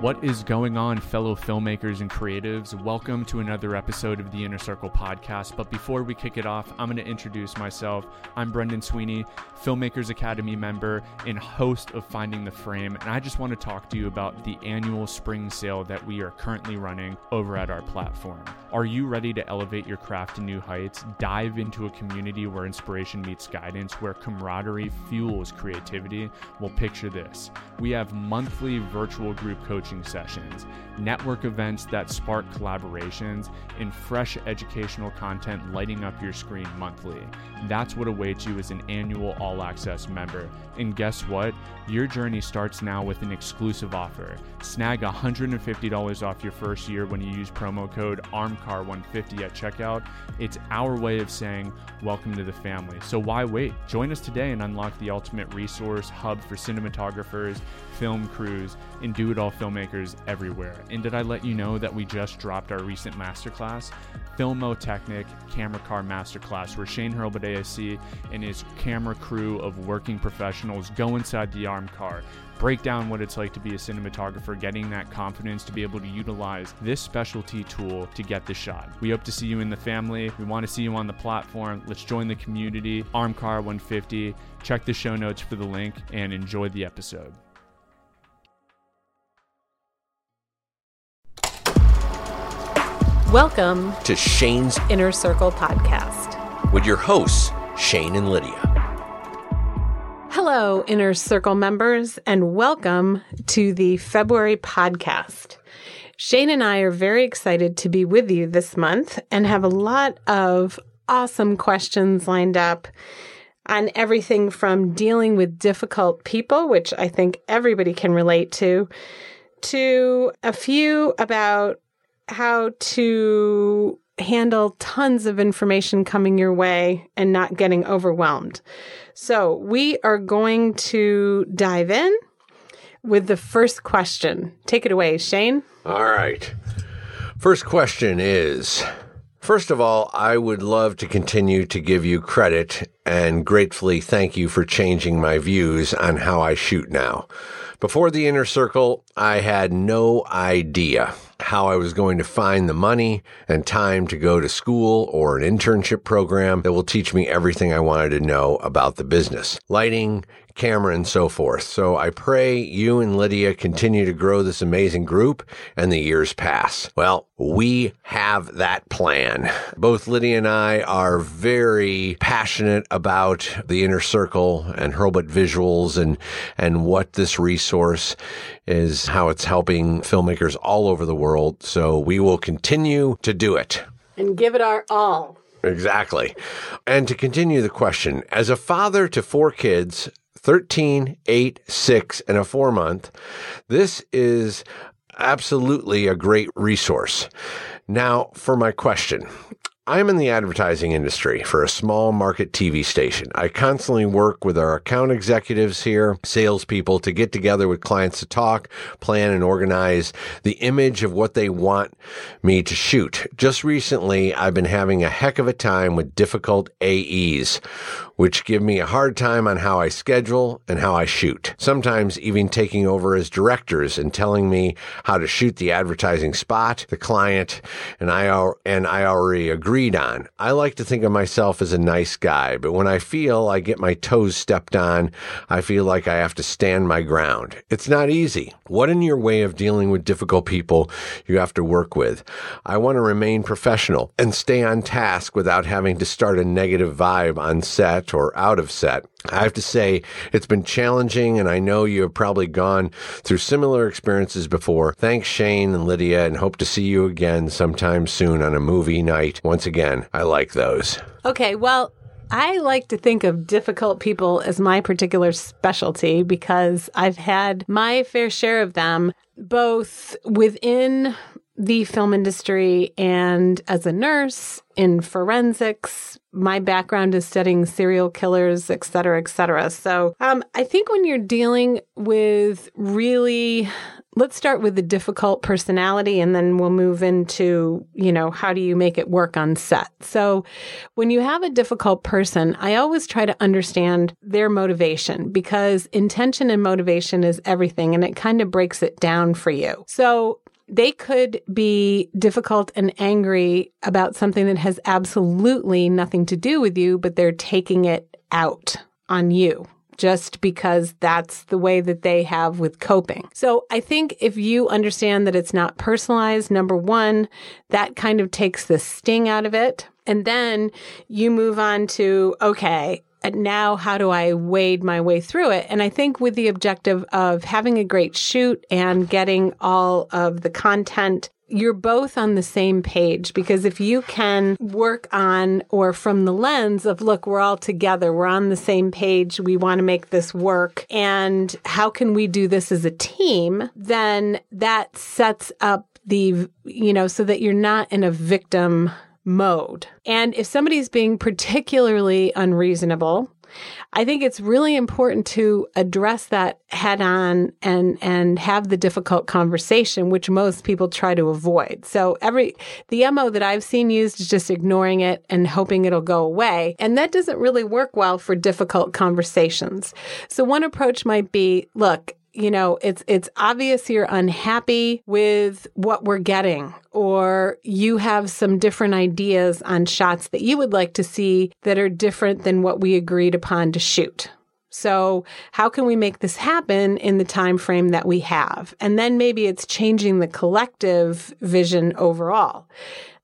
What is going on, fellow filmmakers and creatives? Welcome to another episode of the Inner Circle podcast. But before we kick it off, I'm going to introduce myself. I'm Brendan Sweeney, Filmmakers Academy member and host of Finding the Frame. And I just want to talk to you about the annual spring sale that we are currently running over at our platform. Are you ready to elevate your craft to new heights? Dive into a community where inspiration meets guidance, where camaraderie fuels creativity? Well, picture this. We have monthly virtual group coaching sessions, network events that spark collaborations, and fresh educational content lighting up your screen monthly. That's what awaits you as an annual all access member. And guess what? Your journey starts now with an exclusive offer. Snag $150 off your first year when you use promo code ARMCAR150 at checkout. It's our way of saying welcome to the family. So why wait? Join us today and unlock the ultimate resource hub for cinematographers, film crews, and do it all filmmakers everywhere. And did I let you know that we just dropped our recent masterclass, Filmotechnic Camera Car Masterclass, where Shane Hurlbut ASC and his camera crew of working professionals go inside the arm car, break down what it's like to be a cinematographer, getting that confidence to be able to utilize this specialty tool to get the shot. We hope to see you in the family. We want to see you on the platform. Let's join the community. Armcar 150. Check the show notes for the link and enjoy the episode. Welcome to Shane's Inner Circle podcast with your hosts, Shane and Lydia. Hello, Inner Circle members, and welcome to the February podcast. Shane and I are very excited to be with you this month and have a lot of awesome questions lined up on everything from dealing with difficult people, which I think everybody can relate to, to a few about how to handle tons of information coming your way and not getting overwhelmed. So, we are going to dive in with the first question. Take it away, Shane. All right. First question is First of all, I would love to continue to give you credit and gratefully thank you for changing my views on how I shoot now. Before the inner circle, I had no idea how I was going to find the money and time to go to school or an internship program that will teach me everything I wanted to know about the business. Lighting, camera, and so forth. So I pray you and Lydia continue to grow this amazing group and the years pass. Well, we have that plan. Both Lydia and I are very passionate about the inner circle and Hurlbut visuals and, and what this resource is, how it's helping filmmakers all over the world. So we will continue to do it. And give it our all. Exactly. And to continue the question, as a father to four kids, 13, 8, 6, and a 4 month. This is absolutely a great resource. Now, for my question. I'm in the advertising industry for a small market TV station. I constantly work with our account executives here, salespeople to get together with clients to talk, plan, and organize the image of what they want me to shoot. Just recently, I've been having a heck of a time with difficult AEs which give me a hard time on how I schedule and how I shoot. Sometimes even taking over as directors and telling me how to shoot the advertising spot, the client, and I, and I already agreed on. I like to think of myself as a nice guy, but when I feel I get my toes stepped on, I feel like I have to stand my ground. It's not easy. What in your way of dealing with difficult people you have to work with? I want to remain professional and stay on task without having to start a negative vibe on set or out of set. I have to say it's been challenging and I know you have probably gone through similar experiences before. Thanks Shane and Lydia and hope to see you again sometime soon on a movie night. Once again, I like those. Okay, well, I like to think of difficult people as my particular specialty because I've had my fair share of them both within the film industry and as a nurse in forensics. My background is studying serial killers, et cetera, et cetera. So um, I think when you're dealing with really let's start with the difficult personality and then we'll move into, you know, how do you make it work on set? So when you have a difficult person, I always try to understand their motivation because intention and motivation is everything and it kind of breaks it down for you. So they could be difficult and angry about something that has absolutely nothing to do with you, but they're taking it out on you just because that's the way that they have with coping. So I think if you understand that it's not personalized, number one, that kind of takes the sting out of it. And then you move on to, okay, Uh, now how do I wade my way through it? And I think with the objective of having a great shoot and getting all of the content you're both on the same page because if you can work on or from the lens of look we're all together we're on the same page we want to make this work and how can we do this as a team then that sets up the you know so that you're not in a victim mode and if somebody's being particularly unreasonable I think it's really important to address that head on and and have the difficult conversation, which most people try to avoid. So every the MO that I've seen used is just ignoring it and hoping it'll go away. And that doesn't really work well for difficult conversations. So one approach might be, look, you know, it's it's obvious you're unhappy with what we're getting or you have some different ideas on shots that you would like to see that are different than what we agreed upon to shoot. So, how can we make this happen in the time frame that we have? And then maybe it's changing the collective vision overall.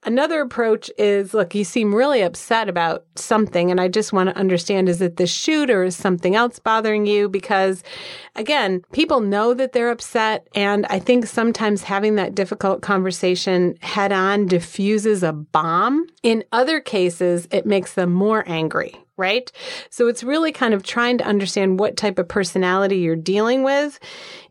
Another approach is look, you seem really upset about something, and I just want to understand is it the shoot or is something else bothering you? Because again, people know that they're upset, and I think sometimes having that difficult conversation head on diffuses a bomb. In other cases, it makes them more angry right? So it's really kind of trying to understand what type of personality you're dealing with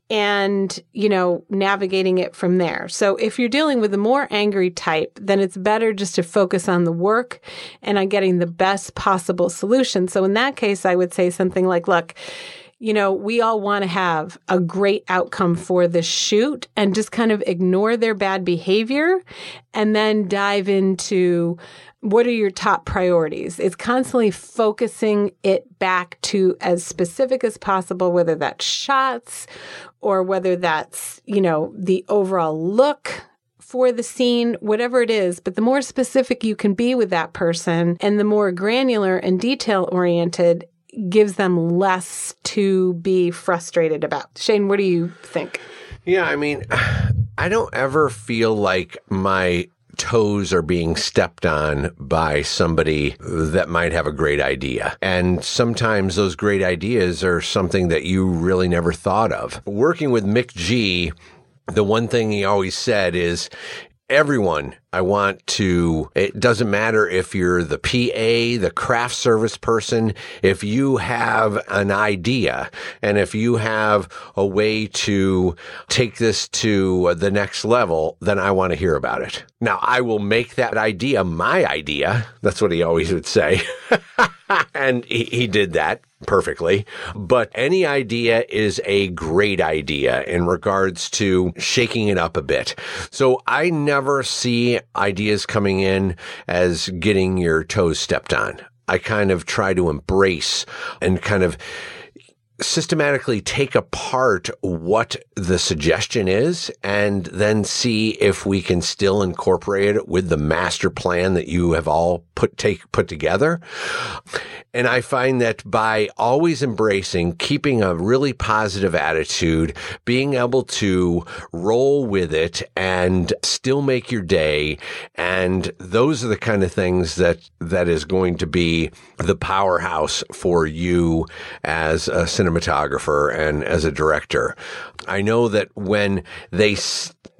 and, you know, navigating it from there. So if you're dealing with a more angry type, then it's better just to focus on the work and on getting the best possible solution. So in that case, I would say something like, look, you know, we all want to have a great outcome for the shoot and just kind of ignore their bad behavior and then dive into what are your top priorities? It's constantly focusing it back to as specific as possible, whether that's shots or whether that's, you know, the overall look for the scene, whatever it is. But the more specific you can be with that person and the more granular and detail oriented gives them less to be frustrated about. Shane, what do you think? Yeah, I mean, I don't ever feel like my toes are being stepped on by somebody that might have a great idea. And sometimes those great ideas are something that you really never thought of. Working with McG, the one thing he always said is everyone I want to, it doesn't matter if you're the PA, the craft service person, if you have an idea and if you have a way to take this to the next level, then I want to hear about it. Now I will make that idea my idea. That's what he always would say. and he, he did that perfectly. But any idea is a great idea in regards to shaking it up a bit. So I never see ideas coming in as getting your toes stepped on. I kind of try to embrace and kind of systematically take apart what the suggestion is and then see if we can still incorporate it with the master plan that you have all put take put together. And i find that by always embracing keeping a really positive attitude being able to roll with it and still make your day and those are the kind of things that that is going to be the powerhouse for you as a cinematographer and as a director. I know that when they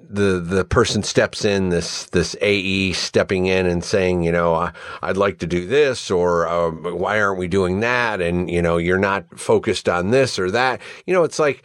the the person steps in this this AE stepping in and saying, you know, I'd like to do this, or uh, why aren't we doing that? And you know, you're not focused on this or that. You know, it's like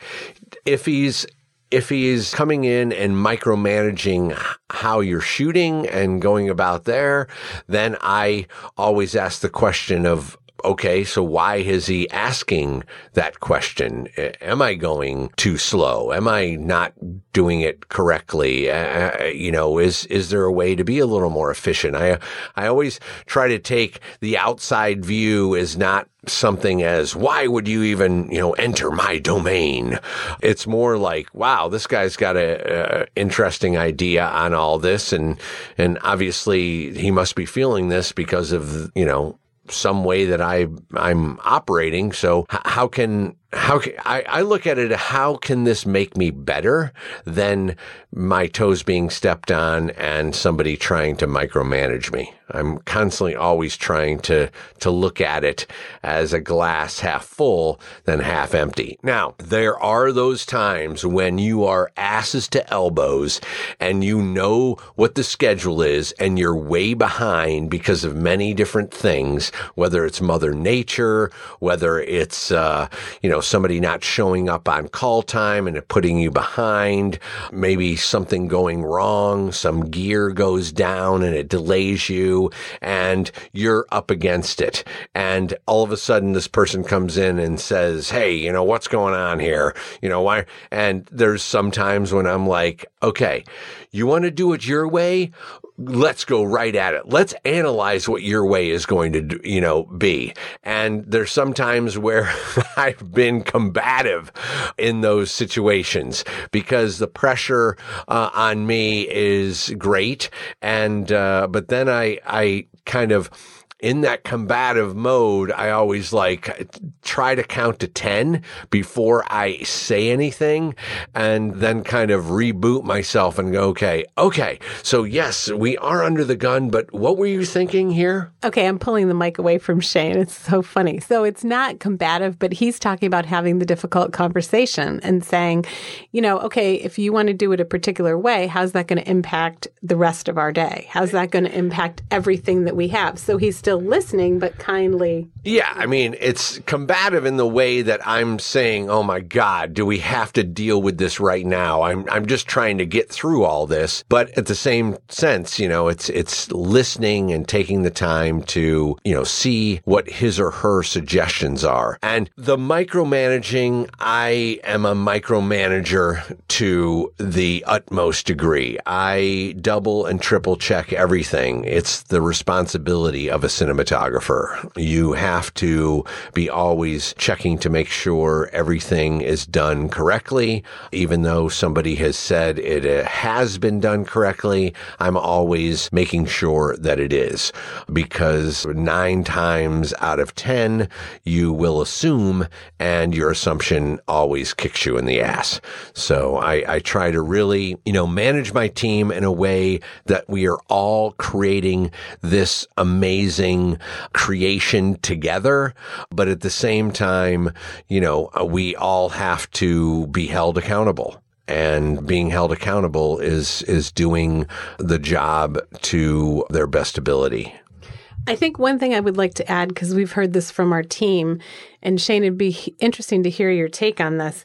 if he's if he's coming in and micromanaging how you're shooting and going about there, then I always ask the question of okay, so why is he asking that question? Am I going too slow? Am I not doing it correctly? Uh, you know, is is there a way to be a little more efficient? I I always try to take the outside view as not something as why would you even you know enter my domain it's more like wow this guy's got a, a, interesting idea on all this and and obviously he must be feeling this because of you know some way that I I'm operating. So how can how can, I, I look at it, how can this make me better than my toes being stepped on and somebody trying to micromanage me? I'm constantly always trying to, to look at it as a glass half full than half empty. Now, there are those times when you are asses to elbows and you know what the schedule is and you're way behind because of many different things, whether it's mother nature, whether it's, uh, you know, somebody not showing up on call time and putting you behind, maybe something going wrong, some gear goes down and it delays you and you're up against it. And all of a sudden this person comes in and says, Hey, you know, what's going on here? You know, why? And there's sometimes when I'm like, okay, you want to do it your way? Let's go right at it. Let's analyze what your way is going to, you know, be. And there's sometimes where I've been combative in those situations because the pressure uh, on me is great. And, uh, but then I, I kind of, in that combative mode, I always like try to count to 10 before I say anything and then kind of reboot myself and go, okay, okay. So yes, we are under the gun, but what were you thinking here? Okay. I'm pulling the mic away from Shane. It's so funny. So it's not combative, but he's talking about having the difficult conversation and saying, you know, okay, if you want to do it a particular way, how's that going to impact the rest of our day? How's that going to impact everything that we have? So he's still listening, but kindly. Yeah, I mean, it's combative in the way that I'm saying, "Oh my God, do we have to deal with this right now?" I'm I'm just trying to get through all this, but at the same sense, you know, it's it's listening and taking the time to you know see what his or her suggestions are. And the micromanaging, I am a micromanager to the utmost degree. I double and triple check everything. It's the responsibility of a cinematographer. You have to be always checking to make sure everything is done correctly. Even though somebody has said it has been done correctly, I'm always making sure that it is because nine times out of 10, you will assume and your assumption always kicks you in the ass. So I, I try to really, you know, manage my team in a way that we are all creating this amazing creation together. But at the same time, you know, uh, we all have to be held accountable and being held accountable is is doing the job to their best ability. I think one thing I would like to add because we've heard this from our team and Shane it'd be interesting to hear your take on this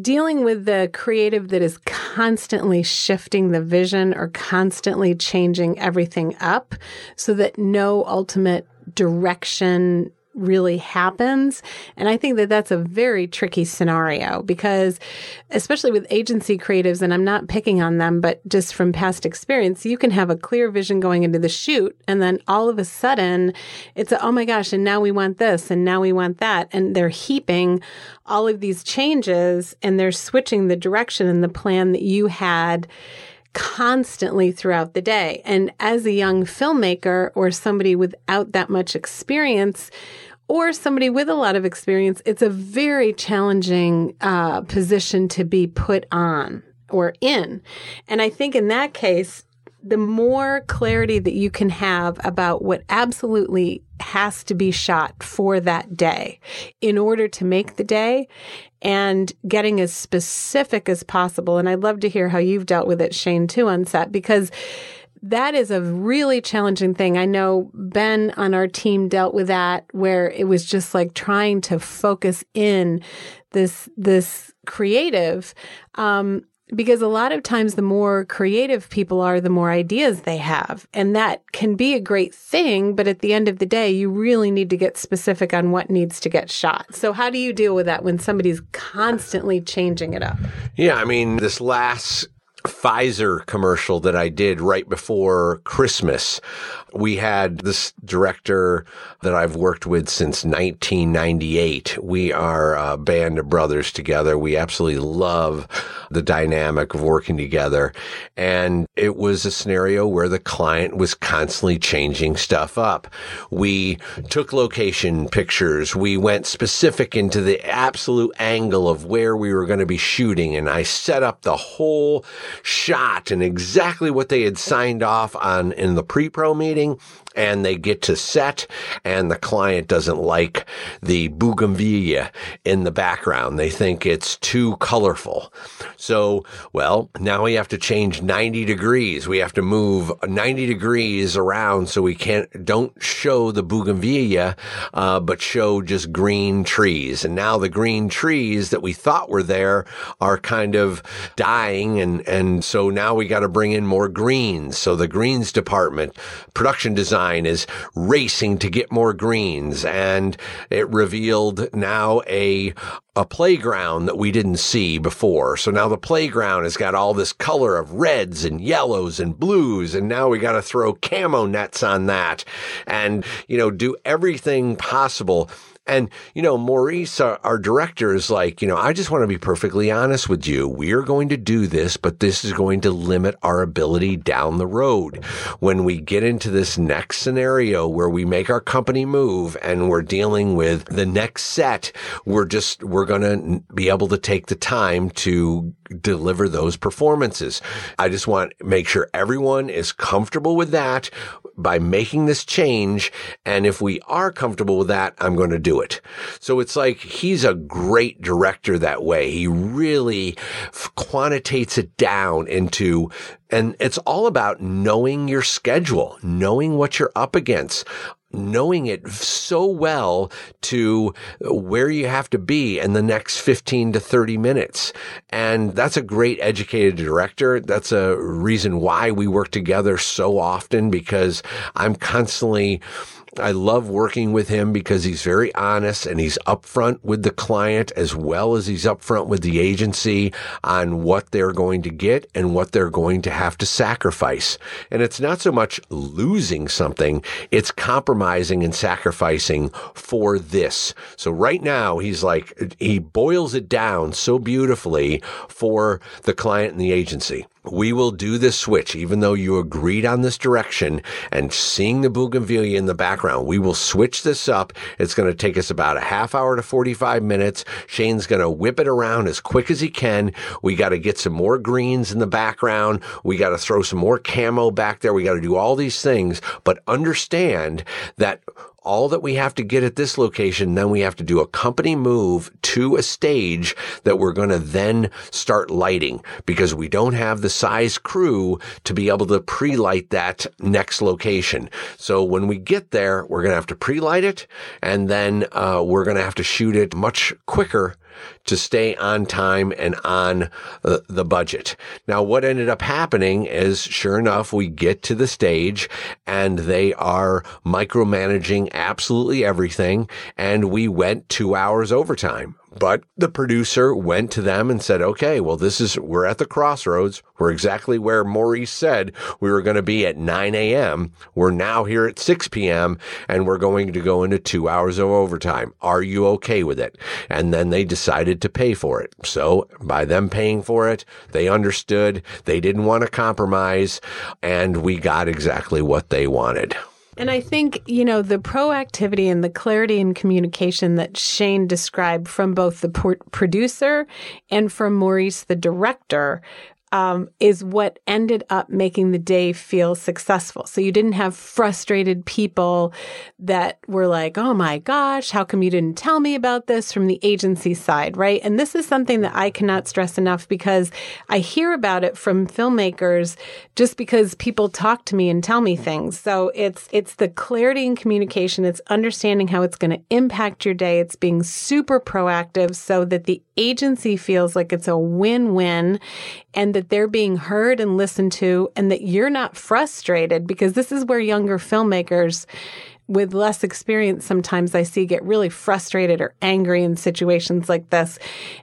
dealing with the creative that is constantly shifting the vision or constantly changing everything up so that no ultimate direction really happens. And I think that that's a very tricky scenario because, especially with agency creatives, and I'm not picking on them, but just from past experience, you can have a clear vision going into the shoot. And then all of a sudden it's a, oh my gosh, and now we want this and now we want that. And they're heaping all of these changes and they're switching the direction and the plan that you had constantly throughout the day. And as a young filmmaker or somebody without that much experience, or somebody with a lot of experience, it's a very challenging uh, position to be put on or in. And I think in that case, the more clarity that you can have about what absolutely has to be shot for that day in order to make the day and getting as specific as possible. And I'd love to hear how you've dealt with it, Shane, too, on set, because that is a really challenging thing. I know Ben on our team dealt with that where it was just like trying to focus in this, this creative. Um, because a lot of times the more creative people are, the more ideas they have. And that can be a great thing. But at the end of the day, you really need to get specific on what needs to get shot. So how do you deal with that when somebody's constantly changing it up? Yeah. I mean, this last Pfizer commercial that I did right before Christmas. We had this director that I've worked with since 1998. We are a band of brothers together. We absolutely love the dynamic of working together. And it was a scenario where the client was constantly changing stuff up. We took location pictures. We went specific into the absolute angle of where we were going to be shooting. And I set up the whole shot and exactly what they had signed off on in the pre-pro meeting funding and they get to set and the client doesn't like the bougainvillea in the background. They think it's too colorful. So, well, now we have to change 90 degrees. We have to move 90 degrees around so we can't, don't show the bougainvillea, uh, but show just green trees. And now the green trees that we thought were there are kind of dying. And, and so now we got to bring in more greens. So the greens department, production design, is racing to get more greens. And it revealed now a, a playground that we didn't see before. So now the playground has got all this color of reds and yellows and blues. And now we got to throw camo nets on that and, you know, do everything possible and, you know, Maurice, our, our, director, is like, you know, I just want to be perfectly honest with you. We are going to do this, but this is going to limit our ability down the road. When we get into this next scenario where we make our company move and we're dealing with the next set, we're just, we're going to be able to take the time to deliver those performances. I just want to make sure everyone is comfortable with that by making this change. And if we are comfortable with that, I'm going to do it. So it's like he's a great director that way. He really quantitates it down into and it's all about knowing your schedule, knowing what you're up against, knowing it so well to where you have to be in the next 15 to 30 minutes. And that's a great educated director. That's a reason why we work together so often because I'm constantly I love working with him because he's very honest and he's upfront with the client as well as he's upfront with the agency on what they're going to get and what they're going to have to sacrifice. And it's not so much losing something, it's compromising and sacrificing for this. So right now he's like, he boils it down so beautifully for the client and the agency we will do this switch, even though you agreed on this direction and seeing the bougainvillea in the background. We will switch this up. It's going to take us about a half hour to 45 minutes. Shane's going to whip it around as quick as he can. We got to get some more greens in the background. We got to throw some more camo back there. We got to do all these things, but understand that all that we have to get at this location, then we have to do a company move to a stage that we're going to then start lighting because we don't have the size crew to be able to pre-light that next location. So when we get there, we're going to have to pre-light it and then uh, we're going to have to shoot it much quicker to stay on time and on uh, the budget. Now, what ended up happening is sure enough, we get to the stage and they are micromanaging absolutely everything. And we went two hours overtime. But the producer went to them and said, okay, well, this is, we're at the crossroads. We're exactly where Maurice said we were going to be at 9 a.m. We're now here at 6 p.m. and we're going to go into two hours of overtime. Are you okay with it? And then they decided to pay for it. So by them paying for it, they understood they didn't want to compromise and we got exactly what they wanted. And I think, you know, the proactivity and the clarity in communication that Shane described from both the producer and from Maurice, the director, um, is what ended up making the day feel successful. So you didn't have frustrated people that were like, oh my gosh, how come you didn't tell me about this from the agency side, right? And this is something that I cannot stress enough because I hear about it from filmmakers just because people talk to me and tell me things. So it's, it's the clarity in communication. It's understanding how it's going to impact your day. It's being super proactive so that the agency feels like it's a win-win and that they're being heard and listened to and that you're not frustrated because this is where younger filmmakers with less experience, sometimes I see get really frustrated or angry in situations like this.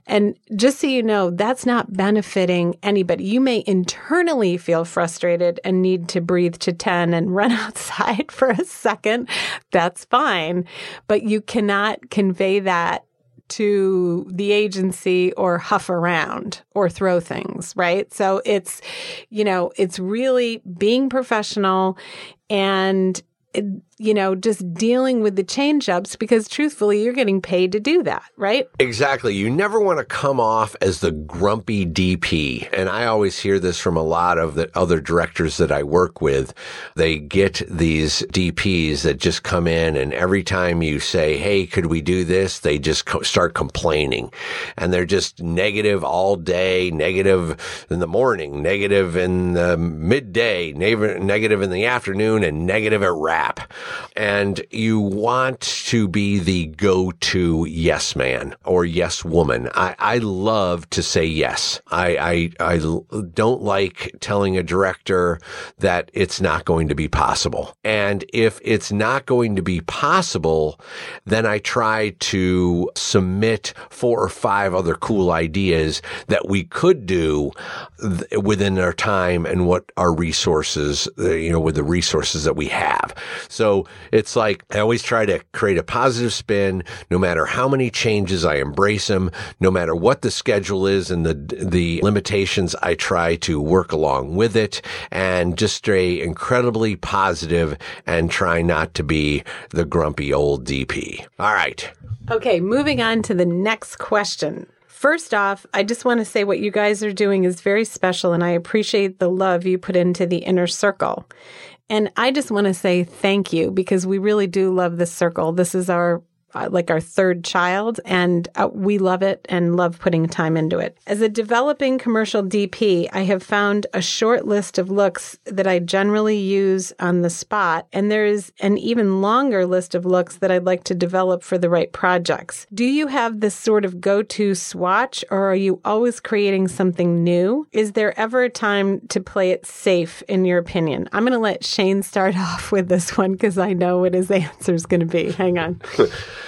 And just so you know, that's not benefiting anybody. You may internally feel frustrated and need to breathe to 10 and run outside for a second. That's fine. But you cannot convey that to the agency or huff around or throw things, right? So it's, you know, it's really being professional and you know, just dealing with the change ups because truthfully, you're getting paid to do that, right? Exactly. You never want to come off as the grumpy DP. And I always hear this from a lot of the other directors that I work with. They get these DPs that just come in and every time you say, Hey, could we do this? They just co- start complaining and they're just negative all day, negative in the morning, negative in the midday, negative in the afternoon and negative at wrap and you want to be the go-to yes man or yes woman. I, I love to say yes. I, I, I don't like telling a director that it's not going to be possible. And if it's not going to be possible, then I try to submit four or five other cool ideas that we could do th- within our time and what our resources, uh, you know, with the resources that we have. So it's like I always try to create a positive spin no matter how many changes I embrace them, no matter what the schedule is and the the limitations I try to work along with it and just stay incredibly positive and try not to be the grumpy old DP. All right. Okay, moving on to the next question. First off, I just want to say what you guys are doing is very special, and I appreciate the love you put into the inner circle. And I just want to say thank you because we really do love this circle. This is our uh, like our third child, and uh, we love it and love putting time into it. As a developing commercial DP, I have found a short list of looks that I generally use on the spot, and there is an even longer list of looks that I'd like to develop for the right projects. Do you have this sort of go to swatch, or are you always creating something new? Is there ever a time to play it safe, in your opinion? I'm going to let Shane start off with this one because I know what his answer is going to be. Hang on.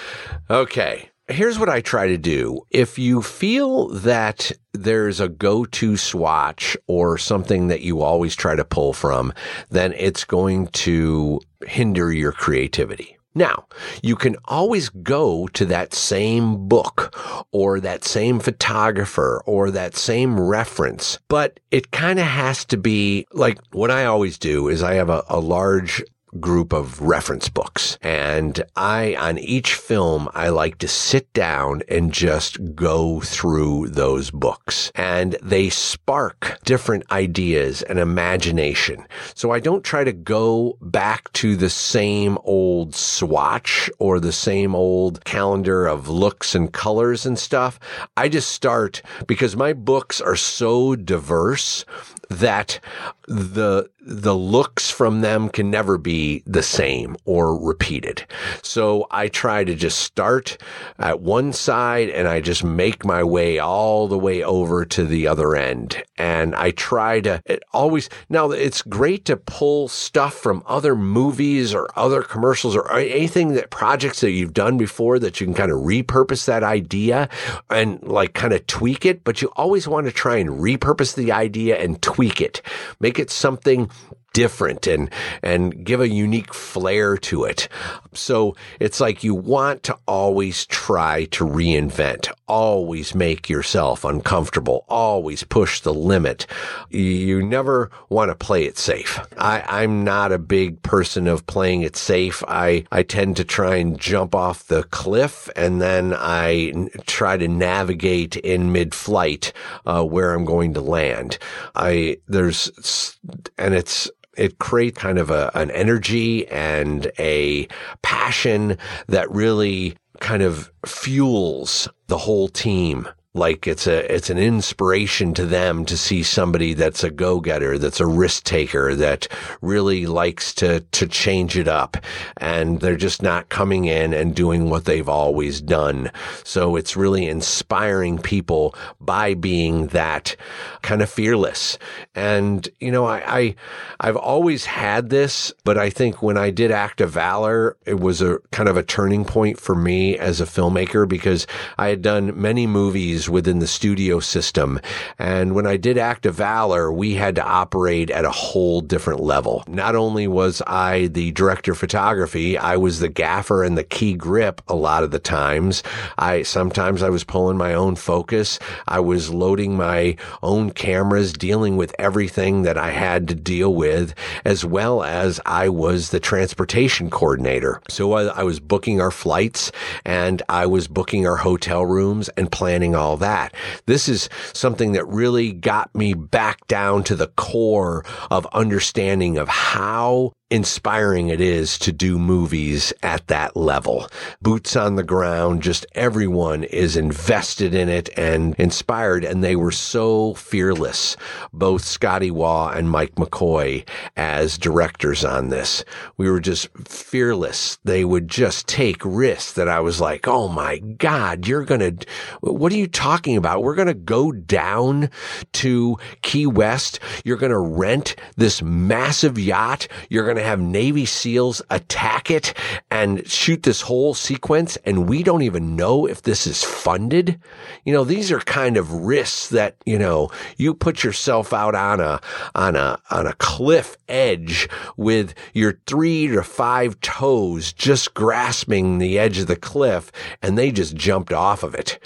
Okay. Here's what I try to do. If you feel that there's a go-to swatch or something that you always try to pull from, then it's going to hinder your creativity. Now, you can always go to that same book or that same photographer or that same reference, but it kind of has to be like what I always do is I have a, a large group of reference books. And I, on each film, I like to sit down and just go through those books and they spark different ideas and imagination. So I don't try to go back to the same old swatch or the same old calendar of looks and colors and stuff. I just start because my books are so diverse that the the looks from them can never be the same or repeated. So I try to just start at one side and I just make my way all the way over to the other end. And I try to always, now it's great to pull stuff from other movies or other commercials or anything that projects that you've done before that you can kind of repurpose that idea and like kind of tweak it. But you always want to try and repurpose the idea and tweak it, make it something different and and give a unique flair to it. So it's like you want to always try to reinvent, always make yourself uncomfortable, always push the limit. You never want to play it safe. I, I'm not a big person of playing it safe. I, I tend to try and jump off the cliff and then I n- try to navigate in mid flight, uh, where I'm going to land. I, there's, and it's, it creates kind of a, an energy and a passion that really kind of fuels the whole team like it's a it's an inspiration to them to see somebody that's a go-getter that's a risk taker that really likes to to change it up. And they're just not coming in and doing what they've always done. So it's really inspiring people by being that kind of fearless. And you know I, I I've always had this but I think when I did Act of Valor it was a kind of a turning point for me as a filmmaker because I had done many movies within the studio system. And when I did Act of Valor, we had to operate at a whole different level. Not only was I the director of photography, I was the gaffer and the key grip a lot of the times. I sometimes I was pulling my own focus. I was loading my own cameras, dealing with everything that I had to deal with, as well as I was the transportation coordinator. So I, I was booking our flights and I was booking our hotel rooms and planning all that. This is something that really got me back down to the core of understanding of how inspiring it is to do movies at that level. Boots on the ground, just everyone is invested in it and inspired. And they were so fearless, both Scotty Waugh and Mike McCoy as directors on this. We were just fearless. They would just take risks that I was like, Oh my God, you're going to, what are you talking about? We're going to go down to Key West. You're going to rent this massive yacht. You're going to have Navy SEALs attack it and shoot this whole sequence. And we don't even know if this is funded. You know, these are kind of risks that, you know, you put yourself out on a, on a, on a cliff edge with your three to five toes just grasping the edge of the cliff and they just jumped off of it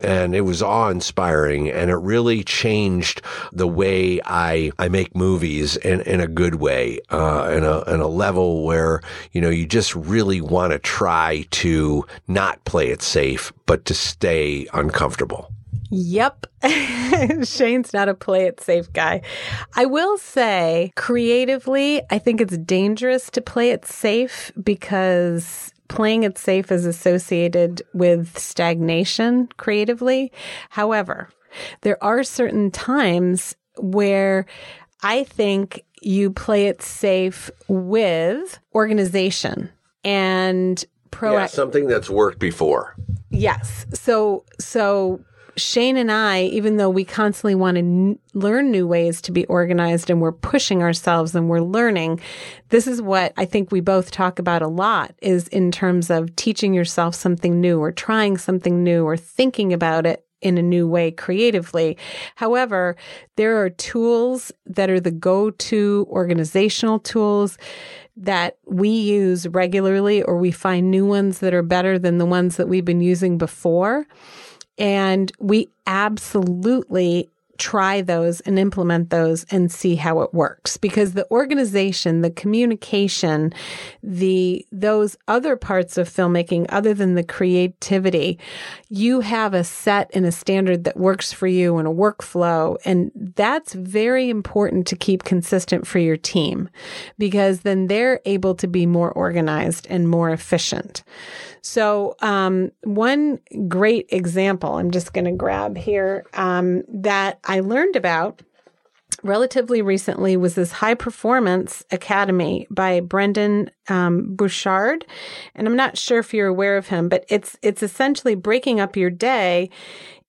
and it was awe inspiring and it really changed the way I, I make movies in, in a good way, uh, in a, in a level where, you know, you just really want to try to not play it safe, but to stay uncomfortable. Yep. Shane's not a play it safe guy. I will say creatively, I think it's dangerous to play it safe because playing it safe is associated with stagnation creatively. However, there are certain times where I think you play it safe with organization and proactive. Yeah, something that's worked before. Yes. So, so Shane and I, even though we constantly want to n- learn new ways to be organized and we're pushing ourselves and we're learning, this is what I think we both talk about a lot is in terms of teaching yourself something new or trying something new or thinking about it in a new way creatively. However, there are tools that are the go-to organizational tools that we use regularly or we find new ones that are better than the ones that we've been using before. And we absolutely try those and implement those and see how it works. Because the organization the communication the those other parts of filmmaking other than the creativity you have a set and a standard that works for you and a workflow. And that's very important to keep consistent for your team because then they're able to be more organized and more efficient so, um, one great example I'm just going to grab here um, that I learned about relatively recently was this high performance academy by Brendon um, Burchard, and I'm not sure if you're aware of him, but it's it's essentially breaking up your day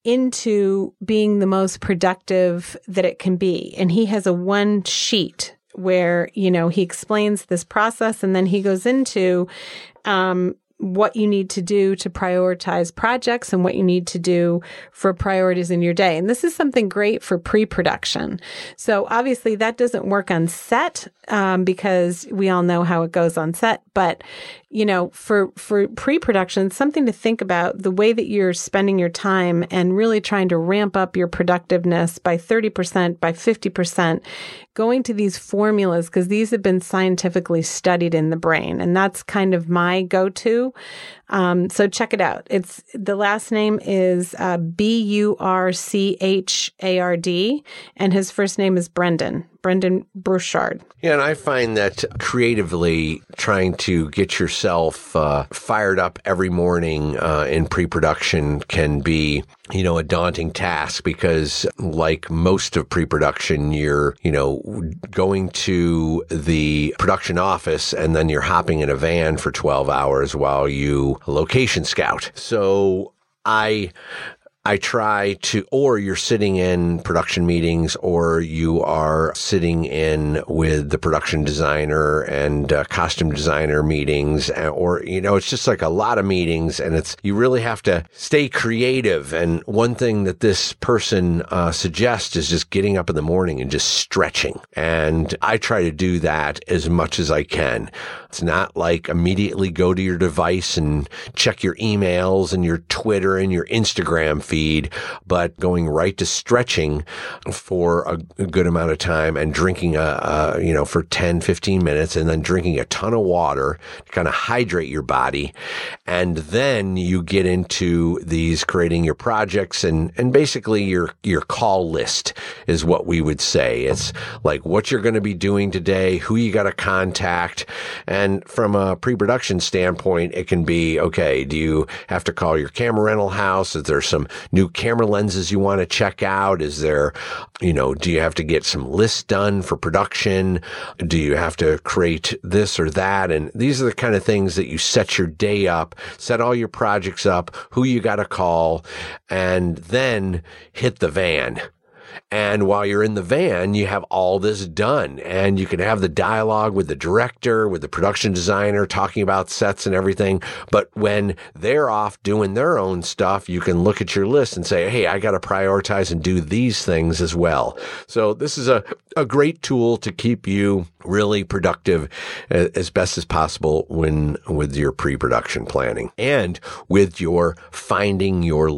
into being the most productive that it can be, and he has a one sheet where you know he explains this process, and then he goes into um, what you need to do to prioritize projects and what you need to do for priorities in your day. And this is something great for pre-production. So obviously that doesn't work on set um, because we all know how it goes on set. But you know, for for pre-production, something to think about the way that you're spending your time and really trying to ramp up your productiveness by 30%, by 50%, going to these formulas because these have been scientifically studied in the brain. And that's kind of my go-to. Um, so check it out. It's the last name is uh, B U R C H A R D, and his first name is Brendon. Brendon Burchard. Yeah, and I find that creatively trying to get yourself uh, fired up every morning uh, in pre-production can be, you know, a daunting task because, like most of pre-production, you're, you know, going to the production office and then you're hopping in a van for 12 hours while you location scout. So I I try to, or you're sitting in production meetings, or you are sitting in with the production designer and uh, costume designer meetings, or, you know, it's just like a lot of meetings and it's, you really have to stay creative. And one thing that this person uh, suggests is just getting up in the morning and just stretching. And I try to do that as much as I can. It's not like immediately go to your device and check your emails and your Twitter and your Instagram feed, but going right to stretching for a, good amount of time and drinking a, a, you know, for 10, 15 minutes and then drinking a ton of water to kind of hydrate your body. And then you get into these creating your projects and, and basically your, your call list is what we would say. It's like what you're going to be doing today, who you got to contact and from a pre-production standpoint, it can be, okay, do you have to call your camera rental house? Is there some new camera lenses you want to check out? Is there, you know, do you have to get some lists done for production? Do you have to create this or that? And these are the kind of things that you set your day up, set all your projects up, who you got to call, and then hit the van and while you're in the van, you have all this done and you can have the dialogue with the director, with the production designer talking about sets and everything. But when they're off doing their own stuff, you can look at your list and say, Hey, I got to prioritize and do these things as well. So this is a, a great tool to keep you really productive uh, as best as possible when with your pre-production planning and with your finding your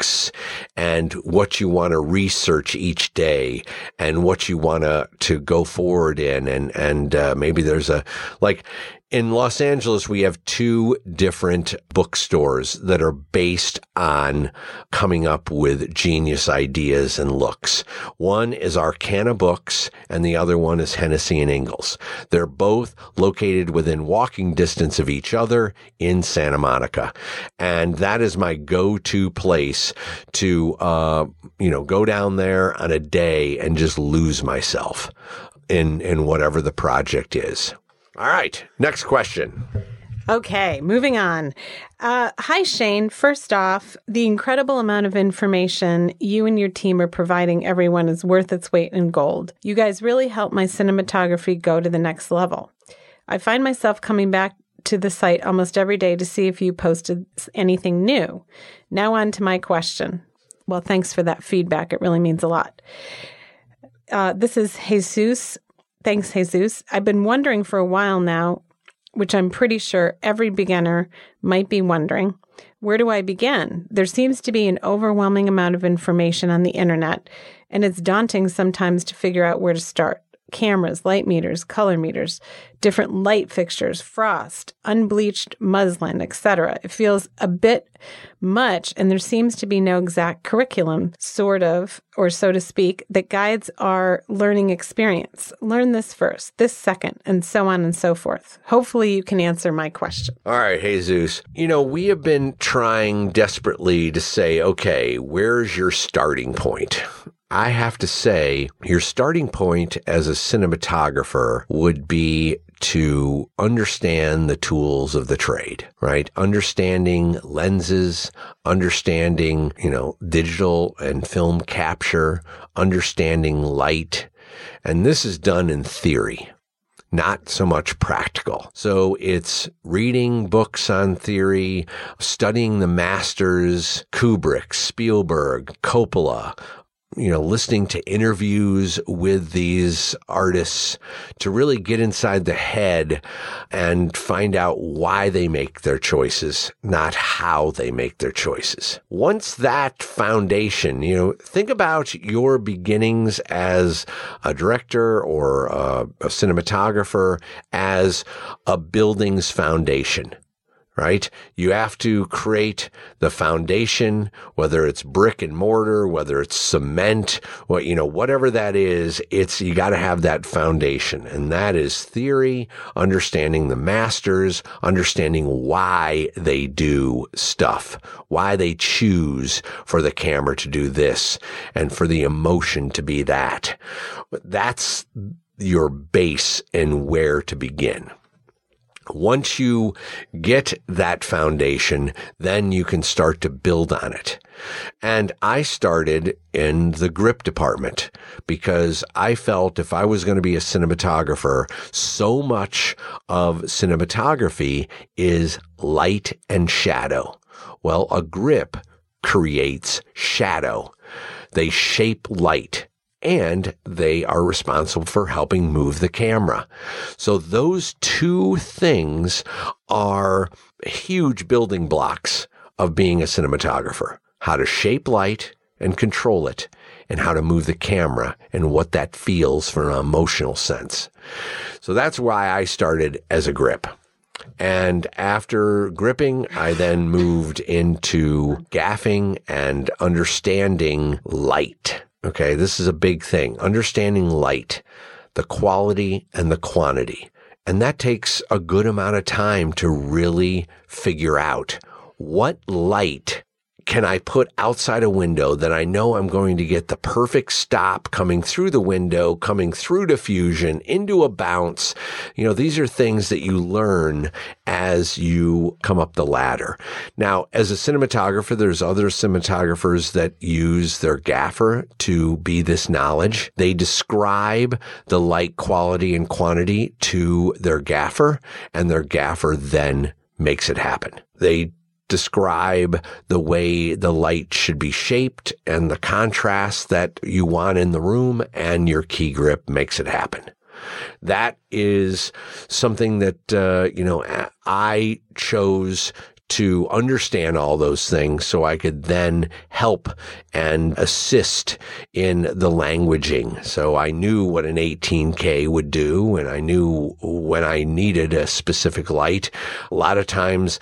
looks and what you want to research each day and what you want to to go forward in and and uh, maybe there's a like in Los Angeles, we have two different bookstores that are based on coming up with genius ideas and looks. One is Arcana Books and the other one is Hennessey and Ingalls. They're both located within walking distance of each other in Santa Monica. And that is my go-to place to, uh, you know, go down there on a day and just lose myself in, in whatever the project is. All right. Next question. Okay, moving on. Uh, hi, Shane. First off, the incredible amount of information you and your team are providing everyone is worth its weight in gold. You guys really help my cinematography go to the next level. I find myself coming back to the site almost every day to see if you posted anything new. Now, on to my question. Well, thanks for that feedback. It really means a lot. Uh, this is Jesus Thanks, Jesus. I've been wondering for a while now, which I'm pretty sure every beginner might be wondering where do I begin? There seems to be an overwhelming amount of information on the internet, and it's daunting sometimes to figure out where to start cameras, light meters, color meters, different light fixtures, frost, unbleached muslin, etc. It feels a bit much and there seems to be no exact curriculum, sort of, or so to speak, that guides our learning experience. Learn this first, this second, and so on and so forth. Hopefully you can answer my question. All right, Jesus. You know, we have been trying desperately to say, okay, where's your starting point? I have to say, your starting point as a cinematographer would be to understand the tools of the trade, right? Understanding lenses, understanding, you know, digital and film capture, understanding light. And this is done in theory. not so much practical. So it's reading books on theory, studying the masters, Kubrick, Spielberg, Coppola, you know, listening to interviews with these artists to really get inside the head and find out why they make their choices, not how they make their choices. Once that foundation, you know, think about your beginnings as a director or a, a cinematographer as a building's foundation right? You have to create the foundation, whether it's brick and mortar, whether it's cement, what, you know, whatever that is, it's, you got to have that foundation. And that is theory, understanding the masters, understanding why they do stuff, why they choose for the camera to do this and for the emotion to be that. That's your base and where to begin. Once you get that foundation, then you can start to build on it. And I started in the grip department because I felt if I was going to be a cinematographer, so much of cinematography is light and shadow. Well, a grip creates shadow. They shape light and they are responsible for helping move the camera. So those two things are huge building blocks of being a cinematographer. How to shape light and control it and how to move the camera and what that feels from an emotional sense. So that's why I started as a grip. And after gripping, I then moved into gaffing and understanding light. Okay. This is a big thing. Understanding light, the quality and the quantity. And that takes a good amount of time to really figure out what light can I put outside a window that I know I'm going to get the perfect stop coming through the window, coming through diffusion into a bounce? You know, these are things that you learn as you come up the ladder. Now, as a cinematographer, there's other cinematographers that use their gaffer to be this knowledge. They describe the light quality and quantity to their gaffer and their gaffer then makes it happen. They describe the way the light should be shaped and the contrast that you want in the room and your key grip makes it happen. That is something that, uh, you know, I chose to understand all those things so I could then help and assist in the languaging. So I knew what an 18K would do and I knew when I needed a specific light. A lot of times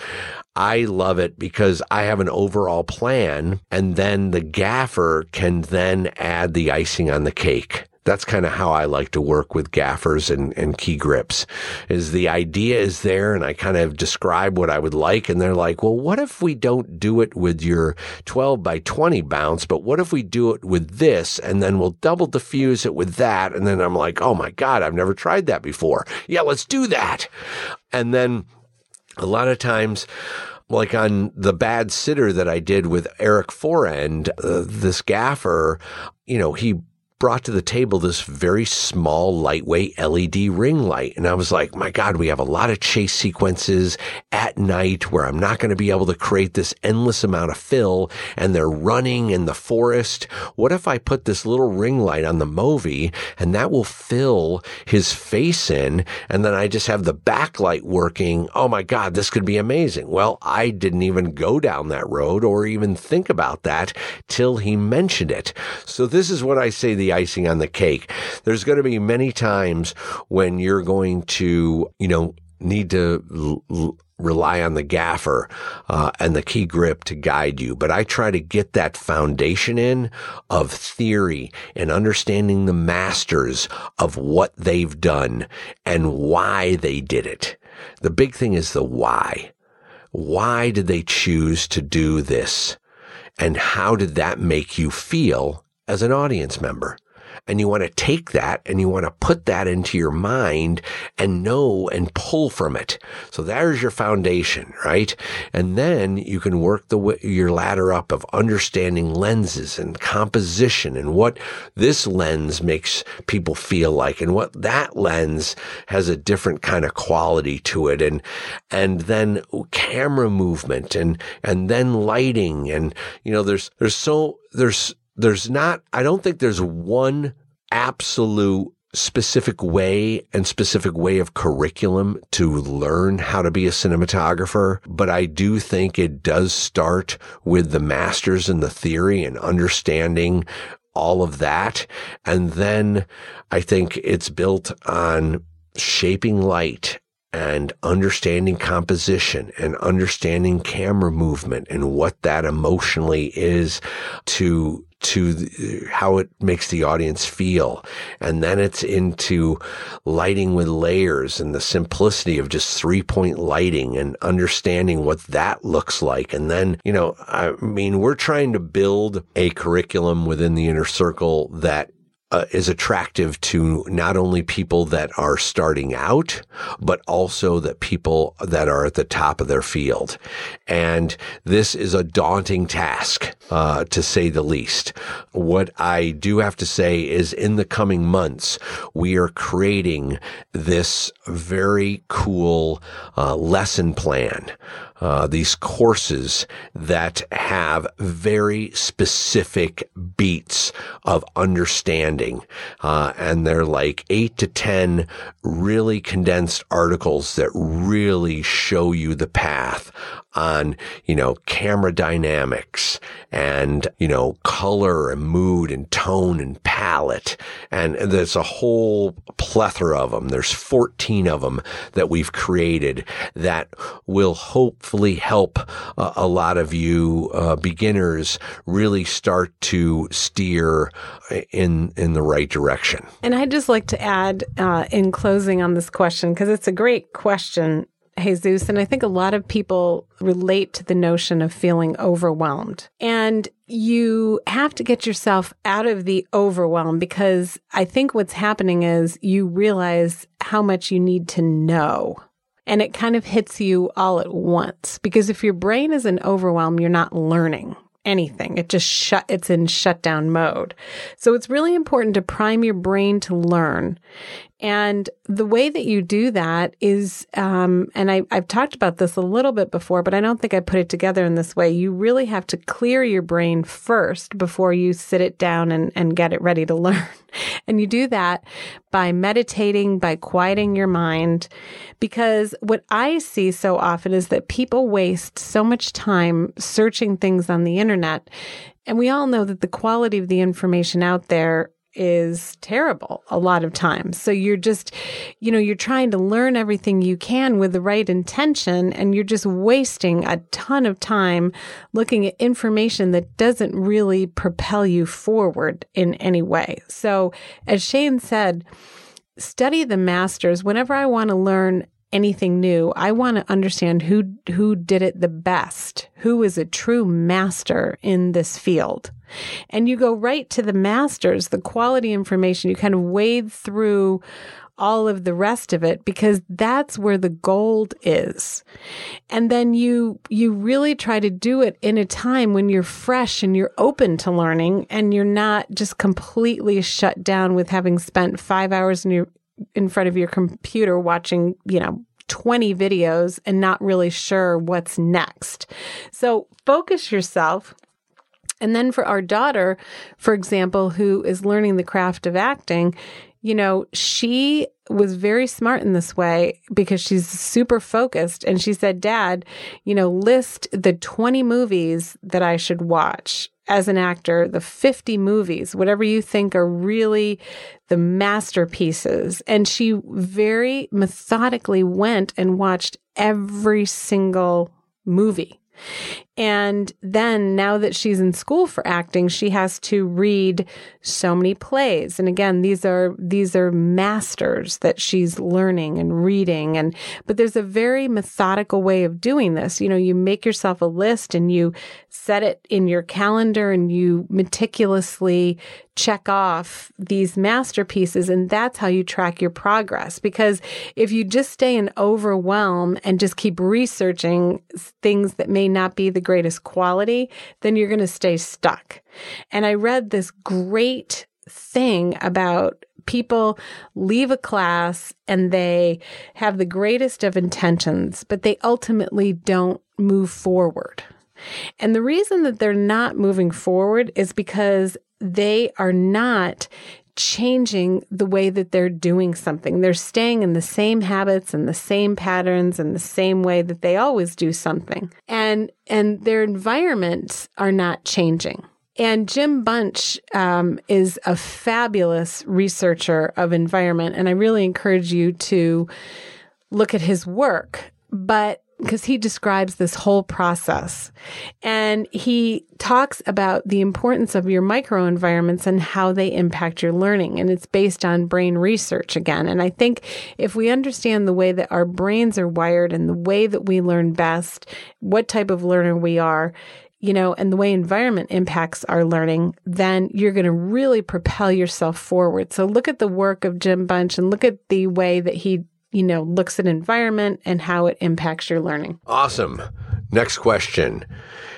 I love it because I have an overall plan and then the gaffer can then add the icing on the cake. That's kind of how I like to work with gaffers and, and key grips is the idea is there and I kind of describe what I would like. And they're like, well, what if we don't do it with your 12 by 20 bounce, but what if we do it with this and then we'll double diffuse it with that? And then I'm like, oh my God, I've never tried that before. Yeah, let's do that. And then a lot of times, like on the Babysitter that I did with Eric Forend, uh, this gaffer, you know, he brought to the table this very small, lightweight LED ring light. And I was like, my God, we have a lot of chase sequences at night where I'm not going to be able to create this endless amount of fill and they're running in the forest. What if I put this little ring light on the Movi and that will fill his face in and then I just have the backlight working? Oh my God, this could be amazing. Well, I didn't even go down that road or even think about that till he mentioned it. So this is what I say the icing on the cake. There's going to be many times when you're going to, you know, need to l- rely on the gaffer uh, and the key grip to guide you. But I try to get that foundation in of theory and understanding the masters of what they've done and why they did it. The big thing is the why. Why did they choose to do this? And how did that make you feel as an audience member? and you want to take that and you want to put that into your mind and know and pull from it. So there's your foundation, right? And then you can work the your ladder up of understanding lenses and composition and what this lens makes people feel like and what that lens has a different kind of quality to it and and then camera movement and and then lighting and you know there's there's so there's there's not I don't think there's one absolute specific way and specific way of curriculum to learn how to be a cinematographer, but I do think it does start with the masters in the theory and understanding all of that. And then I think it's built on shaping light and understanding composition and understanding camera movement and what that emotionally is to to how it makes the audience feel. And then it's into lighting with layers and the simplicity of just three point lighting and understanding what that looks like. And then, you know, I mean, we're trying to build a curriculum within the inner circle that uh, is attractive to not only people that are starting out, but also the people that are at the top of their field. And this is a daunting task, uh, to say the least. What I do have to say is in the coming months, we are creating this very cool, uh, lesson plan uh, these courses that have very specific beats of understanding. Uh, and they're like eight to 10 really condensed articles that really show you the path on, you know, camera dynamics and, you know, color and mood and tone and palette. And there's a whole plethora of them. There's 14 of them that we've created that will hopefully help a lot of you uh, beginners really start to steer in in the right direction. And I'd just like to add uh, in closing on this question because it's a great question Jesus. And I think a lot of people relate to the notion of feeling overwhelmed. And you have to get yourself out of the overwhelm because I think what's happening is you realize how much you need to know. And it kind of hits you all at once because if your brain is in overwhelm, you're not learning anything. It just shut, it's in shutdown mode. So it's really important to prime your brain to learn. And the way that you do that is, um, and I, I've talked about this a little bit before, but I don't think I put it together in this way. You really have to clear your brain first before you sit it down and, and get it ready to learn. and you do that by meditating, by quieting your mind. Because what I see so often is that people waste so much time searching things on the internet. And we all know that the quality of the information out there is terrible a lot of times. So you're just, you know, you're trying to learn everything you can with the right intention and you're just wasting a ton of time looking at information that doesn't really propel you forward in any way. So as Shane said, study the masters. Whenever I want to learn anything new, I want to understand who who did it the best, who is a true master in this field. And you go right to the masters, the quality information, you kind of wade through all of the rest of it because that's where the gold is. And then you, you really try to do it in a time when you're fresh and you're open to learning and you're not just completely shut down with having spent five hours in your, in front of your computer watching, you know, 20 videos and not really sure what's next. So focus yourself. And then for our daughter, for example, who is learning the craft of acting, you know, she was very smart in this way because she's super focused. And she said, Dad, you know, list the 20 movies that I should watch as an actor, the 50 movies, whatever you think are really the masterpieces. And she very methodically went and watched every single movie. And then now that she's in school for acting, she has to read so many plays. And again, these are, these are masters that she's learning and reading. And, but there's a very methodical way of doing this. You know, you make yourself a list and you set it in your calendar and you meticulously check off these masterpieces. And that's how you track your progress. Because if you just stay in overwhelm and just keep researching things that may not be the greatest quality, then you're going to stay stuck. And I read this great thing about people leave a class and they have the greatest of intentions, but they ultimately don't move forward. And the reason that they're not moving forward is because they are not changing the way that they're doing something. They're staying in the same habits and the same patterns and the same way that they always do something. And and their environments are not changing. And Jim Bunch um, is a fabulous researcher of environment, and I really encourage you to look at his work. But because he describes this whole process and he talks about the importance of your microenvironments and how they impact your learning. And it's based on brain research again. And I think if we understand the way that our brains are wired and the way that we learn best, what type of learner we are, you know, and the way environment impacts our learning, then you're going to really propel yourself forward. So look at the work of Jim Bunch and look at the way that he you know, looks at environment and how it impacts your learning. Awesome. Next question.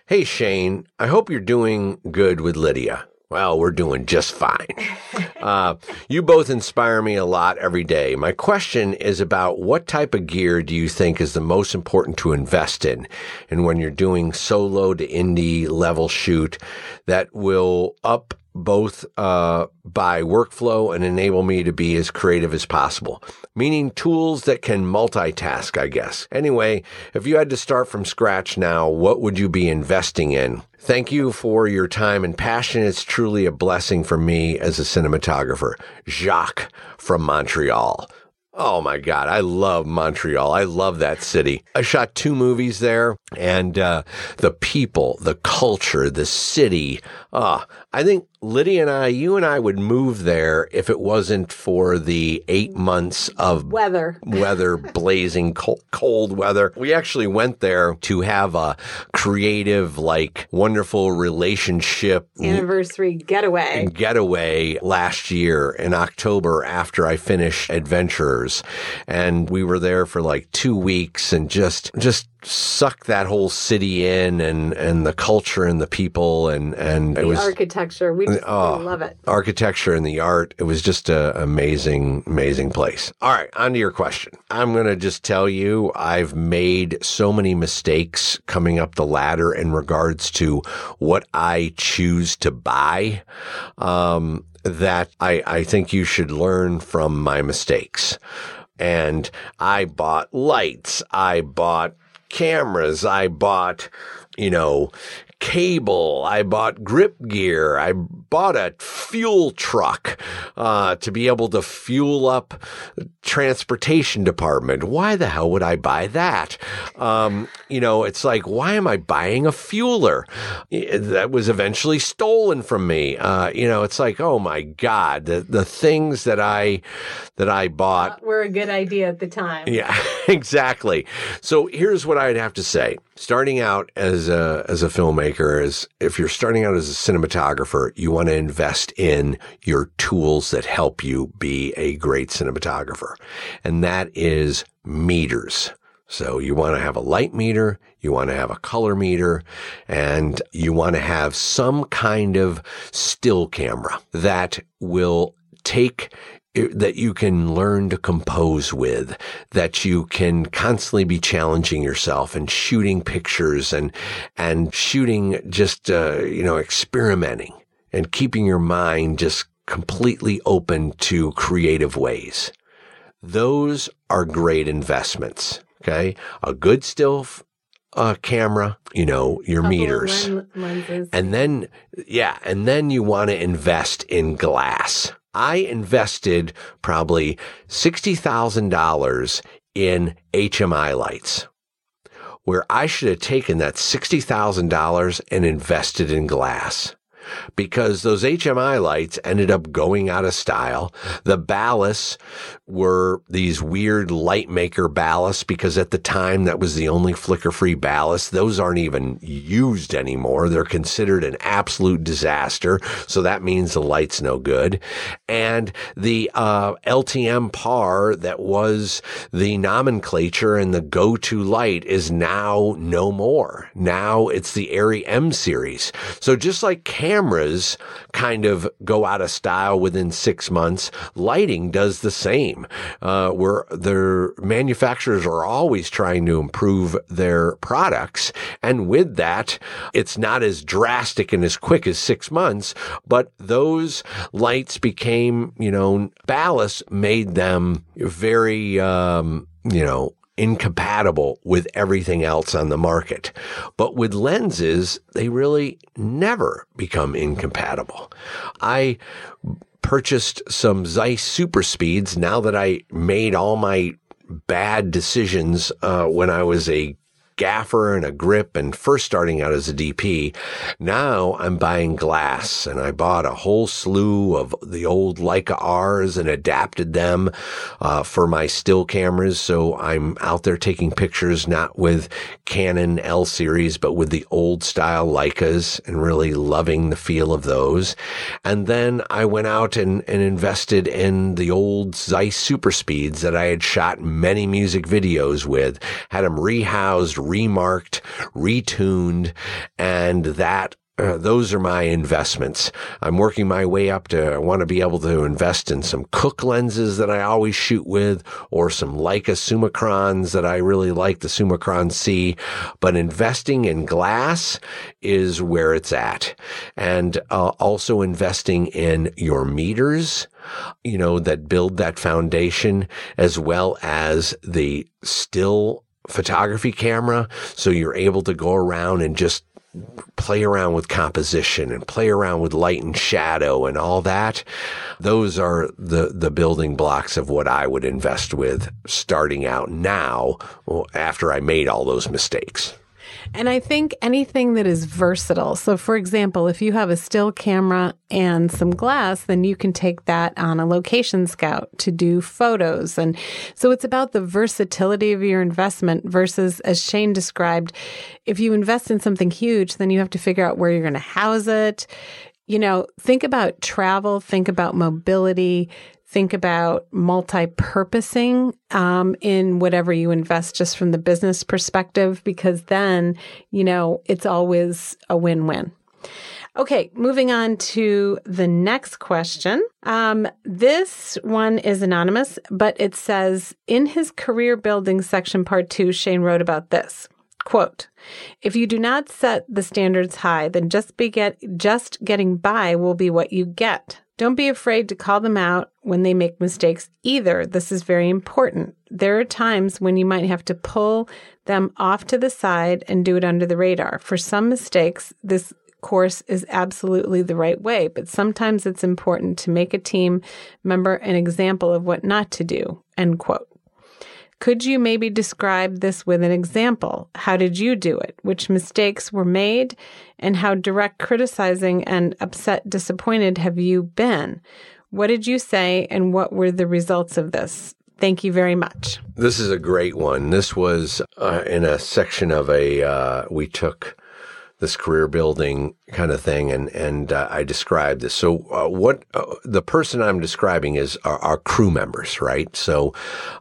Hey, Shane, I hope you're doing good with Lydia. Well, we're doing just fine. Uh, you both inspire me a lot every day. My question is about what type of gear do you think is the most important to invest in? And when you're doing solo to indie level shoot that will up both uh, by workflow and enable me to be as creative as possible, meaning tools that can multitask, I guess. Anyway, if you had to start from scratch now, what would you be investing in? Thank you for your time and passion. It's truly a blessing for me as a cinematographer. Jacques from Montreal. Oh my God. I love Montreal. I love that city. I shot two movies there and, uh, the people, the culture, the city. Ah, I think Lydia and I, you and I would move there if it wasn't for the eight months of weather, weather, blazing cold, cold weather. We actually went there to have a creative, like wonderful relationship anniversary getaway, getaway last year in October after I finished Adventurers. And we were there for like two weeks and just, just suck that whole city in and and the culture and the people and and the it was architecture. We just oh, love it. architecture and the art. It was just a amazing amazing place. All right on to your question. I'm going to just tell you i've made so many mistakes coming up the ladder in regards to what i choose to buy um, that I, I think you should learn from my mistakes. And I bought lights. I bought cameras. I bought, you know, cable. I bought grip gear. I bought a fuel truck uh, to be able to fuel up transportation department. Why the hell would I buy that? Um, you know, it's like, why am I buying a fueler? That was eventually stolen from me. Uh, you know, it's like, oh my God, the, the things that I, that I bought were a good idea at the time. Yeah, exactly. So here's what I'd have to say. Starting out as a, as a filmmaker is if you're starting out as a cinematographer, you want to invest in your tools that help you be a great cinematographer. And that is meters. So you want to have a light meter, you want to have a color meter, and you want to have some kind of still camera that will take that you can learn to compose with, that you can constantly be challenging yourself and shooting pictures and, and shooting just, uh, you know, experimenting and keeping your mind just completely open to creative ways. Those are great investments. Okay. A good still uh, camera, you know, your meters. Len- and then, yeah. And then you want to invest in glass. I invested probably $60,000 in HMI lights. where I should have taken that $60,000 and invested in glass because those HMI lights ended up going out of style. The ballasts were these weird Lightmaker ballasts because at the time that was the only flicker free ballast. Those aren't even used anymore. They're considered an absolute disaster. So that means the light's no good. And the uh, LTM par that was the nomenclature and the go-to light is now no more. Now it's the ARRI M series. So just like cameras kind of go out of style within six months, lighting does the same. Uh, where their manufacturers are always trying to improve their products. And with that, it's not as drastic and as quick as six months, but those lights became, you know, ballast made them very, um, you know, incompatible with everything else on the market. But with lenses, they really never become incompatible. I purchased some Zeiss Super Speeds now that I made all my bad decisions uh, when I was a gaffer and a grip and first starting out as a DP. Now I'm buying glass and I bought a whole slew of the old Leica R's and adapted them uh, for my still cameras. So I'm out there taking pictures not with Canon L series, but with the old style Leicas and really loving the feel of those. And then I went out and, and invested in the old Zeiss Super Speeds that I had shot many music videos with, had them rehoused, remarked, retuned, and that uh, those are my investments. I'm working my way up to, I want to be able to invest in some Cooke lenses that I always shoot with, or some Leica Summicrons that I really like, the Summicron C. But investing in glass is where it's at. And uh, also investing in your meters, you know, that build that foundation, as well as the still photography camera. So you're able to go around and just play around with composition and play around with light and shadow and all that. Those are the, the building blocks of what I would invest with starting out now after I made all those mistakes. And I think anything that is versatile. So, for example, if you have a still camera and some glass, then you can take that on a location scout to do photos. And so it's about the versatility of your investment versus, as Shane described, if you invest in something huge, then you have to figure out where you're going to house it. You know, think about travel, think about mobility, think about multi-purposing um, in whatever you invest just from the business perspective because then you know it's always a win-win. Okay moving on to the next question. Um, this one is anonymous but it says in his career building section part two shane wrote about this. Quote, if you do not set the standards high, then just be get, just getting by will be what you get. Don't be afraid to call them out when they make mistakes either. This is very important. There are times when you might have to pull them off to the side and do it under the radar. For some mistakes, this course is absolutely the right way, but sometimes it's important to make a team member an example of what not to do. End quote. Could you maybe describe this with an example? How did you do it? Which mistakes were made? And how direct criticizing and upset, disappointed have you been? What did you say and what were the results of this? Thank you very much. This is a great one. This was uh, in a section of a, uh, we took this career building kind of thing, and and uh, I described this. So uh, what uh, the person I'm describing is our, our, crew members, right? So,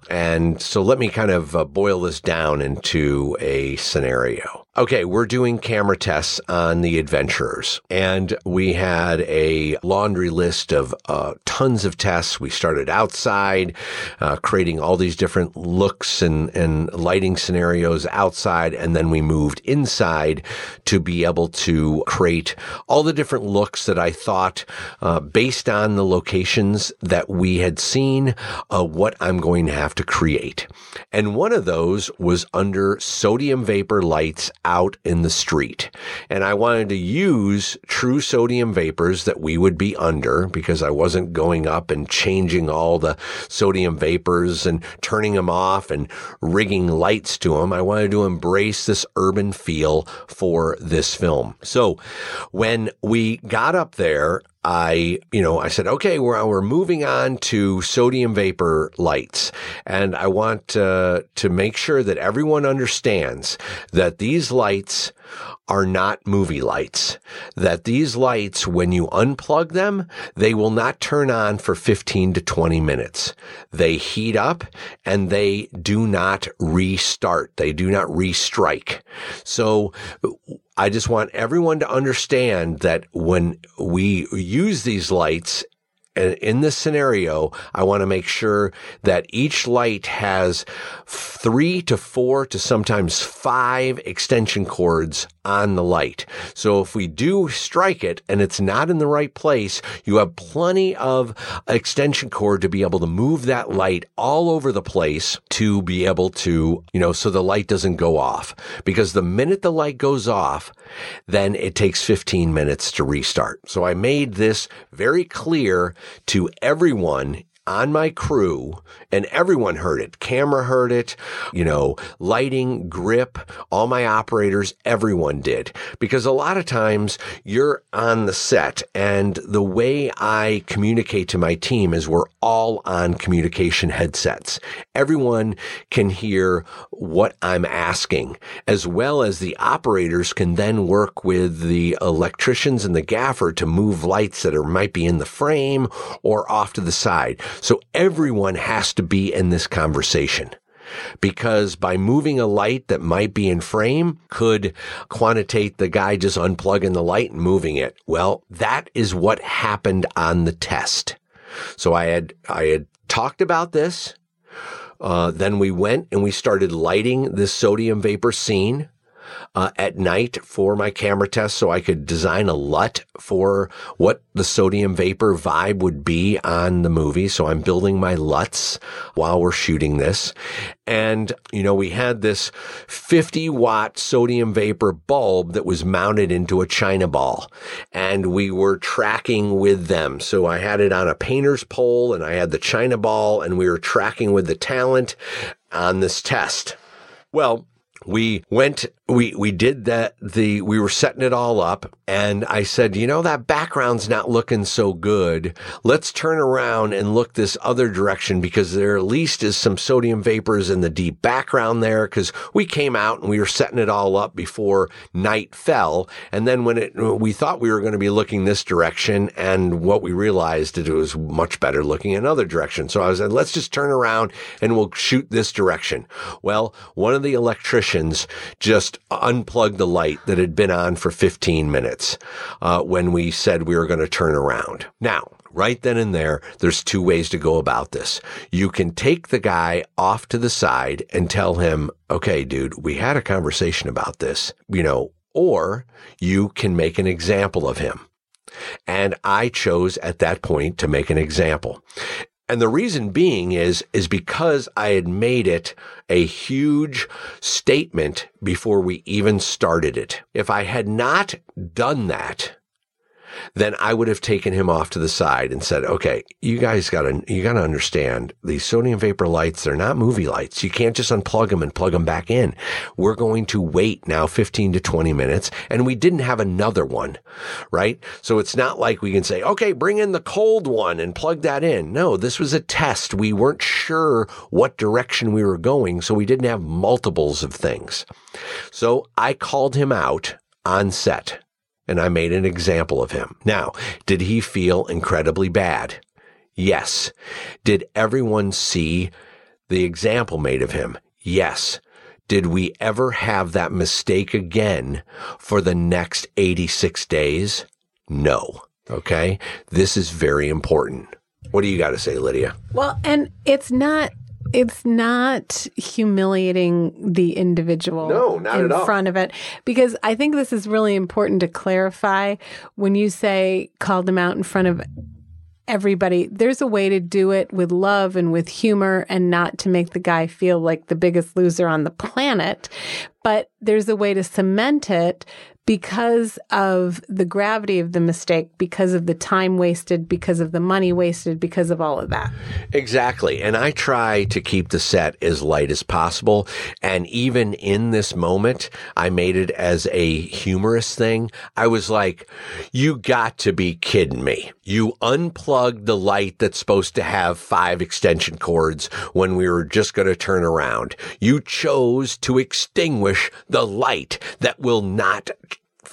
and so let me kind of uh, boil this down into a scenario okay, we're doing camera tests on the adventurers and we had a laundry list of uh, tons of tests. We started outside, uh, creating all these different looks and, and lighting scenarios outside. And then we moved inside to be able to create all the different looks that I thought, uh, based on the locations that we had seen, uh, what I'm going to have to create. And one of those was under sodium vapor lights out in the street. And I wanted to use true sodium vapors that we would be under because I wasn't going up and changing all the sodium vapors and turning them off and rigging lights to them. I wanted to embrace this urban feel for this film. So when we got up there, I, you know, I said, okay, we're, we're moving on to sodium vapor lights. And I want uh, to make sure that everyone understands that these lights are not movie lights. That these lights, when you unplug them, they will not turn on for 15 to 20 minutes. They heat up and they do not restart. They do not restrike. So I just want everyone to understand that when we use these lights uh, in this scenario, I want to make sure that each light has three to four to sometimes five extension cords on the light. So if we do strike it and it's not in the right place, you have plenty of extension cord to be able to move that light all over the place to be able to, you know, so the light doesn't go off. Because the minute the light goes off, then it takes 15 minutes to restart. So I made this very clear to everyone on my crew and everyone heard it. Camera heard it, you know, lighting, grip, all my operators, everyone did. Because a lot of times you're on the set and the way I communicate to my team is we're all on communication headsets. Everyone can hear what I'm asking as well as the operators can then work with the electricians and the gaffer to move lights that are might be in the frame or off to the side. So everyone has to be in this conversation because by moving a light that might be in frame could quantitate the guy just unplugging the light and moving it. Well, that is what happened on the test. So I had, I had talked about this. Uh, then we went and we started lighting this sodium vapor scene uh, at night for my camera test so I could design a LUT for what the sodium vapor vibe would be on the movie. So I'm building my LUTs while we're shooting this. And, you know, we had this 50 watt sodium vapor bulb that was mounted into a China ball and we were tracking with them. So I had it on a painter's pole and I had the China ball and we were tracking with the talent on this test. Well, we went we we did that the we were setting it all up and I said, "You know that background's not looking so good. Let's turn around and look this other direction because there at least is some sodium vapors in the deep background there cuz we came out and we were setting it all up before night fell and then when it we thought we were going to be looking this direction and what we realized it was much better looking another direction. So I like, "Let's just turn around and we'll shoot this direction." Well, one of the electricians just unplugged the light that had been on for 15 minutes uh, when we said we were going to turn around. Now, right then and there, there's two ways to go about this. You can take the guy off to the side and tell him, okay, dude, we had a conversation about this, you know, or you can make an example of him. And I chose at that point to make an example. And the reason being is, is because I had made it a huge statement before we even started it. If I had not done that, then I would have taken him off to the side and said, okay, you guys gotta, you gotta understand these sodium vapor lights, they're not movie lights. You can't just unplug them and plug them back in. We're going to wait now 15 to 20 minutes and we didn't have another one, right? So it's not like we can say, okay, bring in the cold one and plug that in. No, this was a test. We weren't sure what direction we were going. So we didn't have multiples of things. So I called him out on set and I made an example of him. Now, did he feel incredibly bad? Yes. Did everyone see the example made of him? Yes. Did we ever have that mistake again for the next 86 days? No. Okay. This is very important. What do you got to say, Lydia? Well, and it's not it's not humiliating the individual no, not in at all. front of it because I think this is really important to clarify when you say called them out in front of everybody, there's a way to do it with love and with humor and not to make the guy feel like the biggest loser on the planet. But there's a way to cement it because of the gravity of the mistake, because of the time wasted, because of the money wasted, because of all of that. Exactly. And I try to keep the set as light as possible. And even in this moment, I made it as a humorous thing. I was like, you got to be kidding me. You unplugged the light that's supposed to have five extension cords when we were just going to turn around. You chose to extinguish the light that will not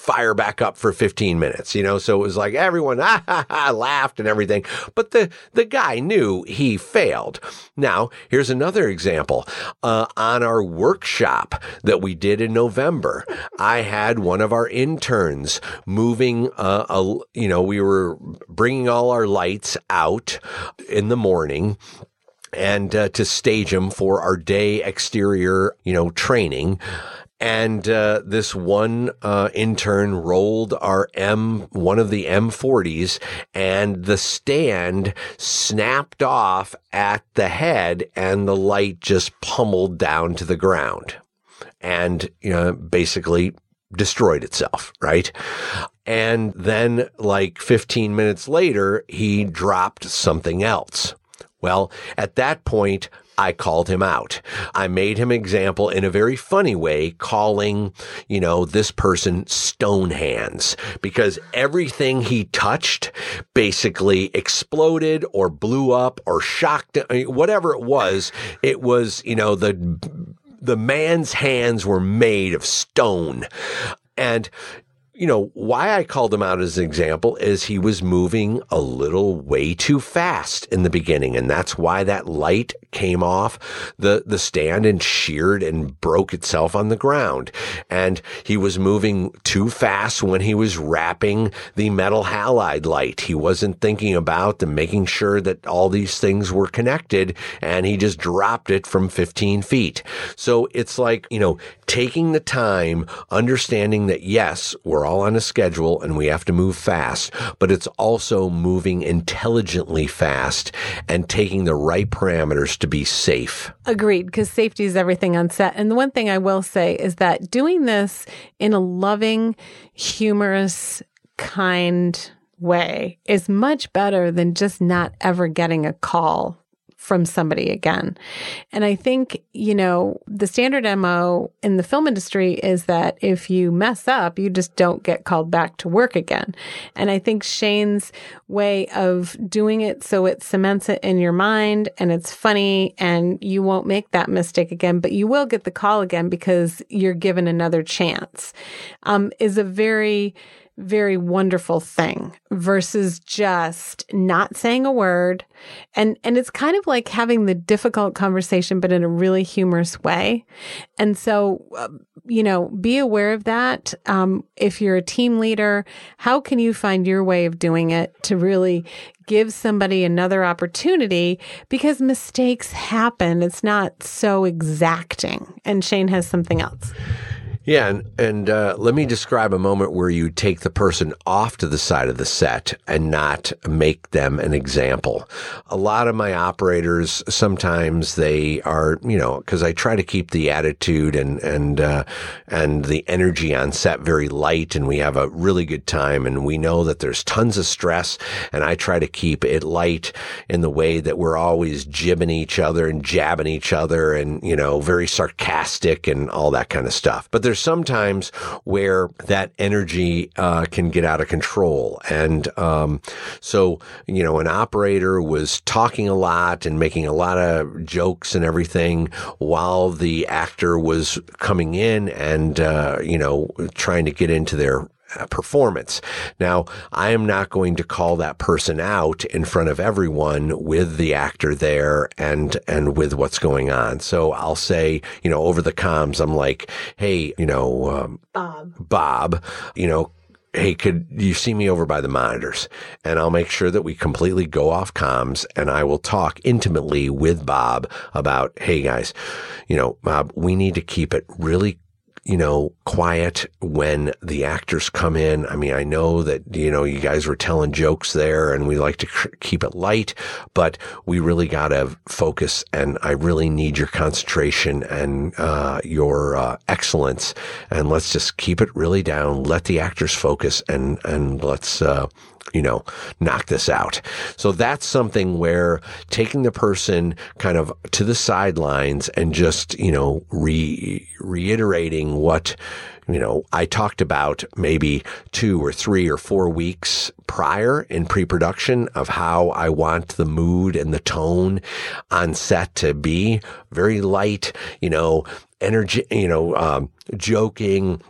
fire back up for 15 minutes, you know? So it was like everyone ah, laughed and everything, but the, the guy knew he failed. Now, here's another example. Uh, on our workshop that we did in November, I had one of our interns moving, uh, a, you know, we were bringing all our lights out in the morning and uh, to stage them for our day exterior, you know, training and uh, this one uh, intern rolled our M one of the M40s, and the stand snapped off at the head, and the light just pummeled down to the ground, and you know basically destroyed itself, right? And then, like 15 minutes later, he dropped something else. Well, at that point, I called him out. I made him example in a very funny way, calling, you know, this person stone hands because everything he touched basically exploded or blew up or shocked, I mean, whatever it was. It was, you know, the, the man's hands were made of stone. And you know, why I called him out as an example is he was moving a little way too fast in the beginning. And that's why that light came off the, the stand and sheared and broke itself on the ground. And he was moving too fast when he was wrapping the metal halide light. He wasn't thinking about and making sure that all these things were connected and he just dropped it from 15 feet. So it's like, you know, taking the time, understanding that yes, we're all on a schedule and we have to move fast, but it's also moving intelligently fast and taking the right parameters to be safe. Agreed, because safety is everything on set. And the one thing I will say is that doing this in a loving, humorous, kind way is much better than just not ever getting a call from somebody again. And I think, you know, the standard MO in the film industry is that if you mess up, you just don't get called back to work again. And I think Shane's way of doing it so it cements it in your mind and it's funny and you won't make that mistake again, but you will get the call again because you're given another chance, um, is a very, very wonderful thing versus just not saying a word. And and it's kind of like having the difficult conversation but in a really humorous way. And so uh, you know be aware of that. Um, if you're a team leader how can you find your way of doing it to really give somebody another opportunity? Because mistakes happen. It's not so exacting. And shane has something else yeah, and, and uh, let me describe a moment where you take the person off to the side of the set and not make them an example. A lot of my operators sometimes they are, you know, because I try to keep the attitude and and uh, and the energy on set very light, and we have a really good time, and we know that there's tons of stress, and I try to keep it light in the way that we're always jibbing each other and jabbing each other, and you know, very sarcastic and all that kind of stuff. But there's there's sometimes where that energy uh, can get out of control. And um, so, you know, an operator was talking a lot and making a lot of jokes and everything while the actor was coming in and, uh, you know, trying to get into their performance. Now, I am not going to call that person out in front of everyone with the actor there and, and with what's going on. So I'll say, you know, over the comms, I'm like, Hey, you know, um, Bob, Bob, you know, Hey, could you see me over by the monitors? And I'll make sure that we completely go off comms and I will talk intimately with Bob about, Hey guys, you know, Bob, we need to keep it really you know, quiet when the actors come in. I mean, I know that, you know, you guys were telling jokes there and we like to cr- keep it light, but we really got to focus and I really need your concentration and, uh, your, uh, excellence. And let's just keep it really down. Let the actors focus and, and let's, uh, you know, knock this out. So that's something where taking the person kind of to the sidelines and just, you know, re- reiterating what, you know, I talked about maybe two or three or four weeks prior in pre-production of how I want the mood and the tone on set to be very light, you know, energy, you know, um, joking,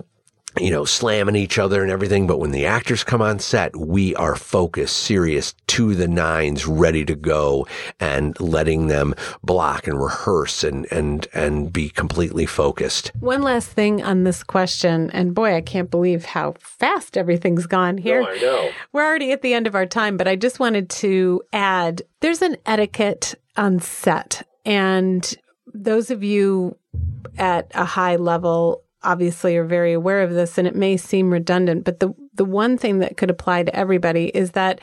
you know, slamming each other and everything. But when the actors come on set, we are focused, serious to the nines, ready to go and letting them block and rehearse and, and, and be completely focused. One last thing on this question. And boy, I can't believe how fast everything's gone here. No, I know. We're already at the end of our time, but I just wanted to add there's an etiquette on set. And those of you at a high level obviously are very aware of this and it may seem redundant, but the, the one thing that could apply to everybody is that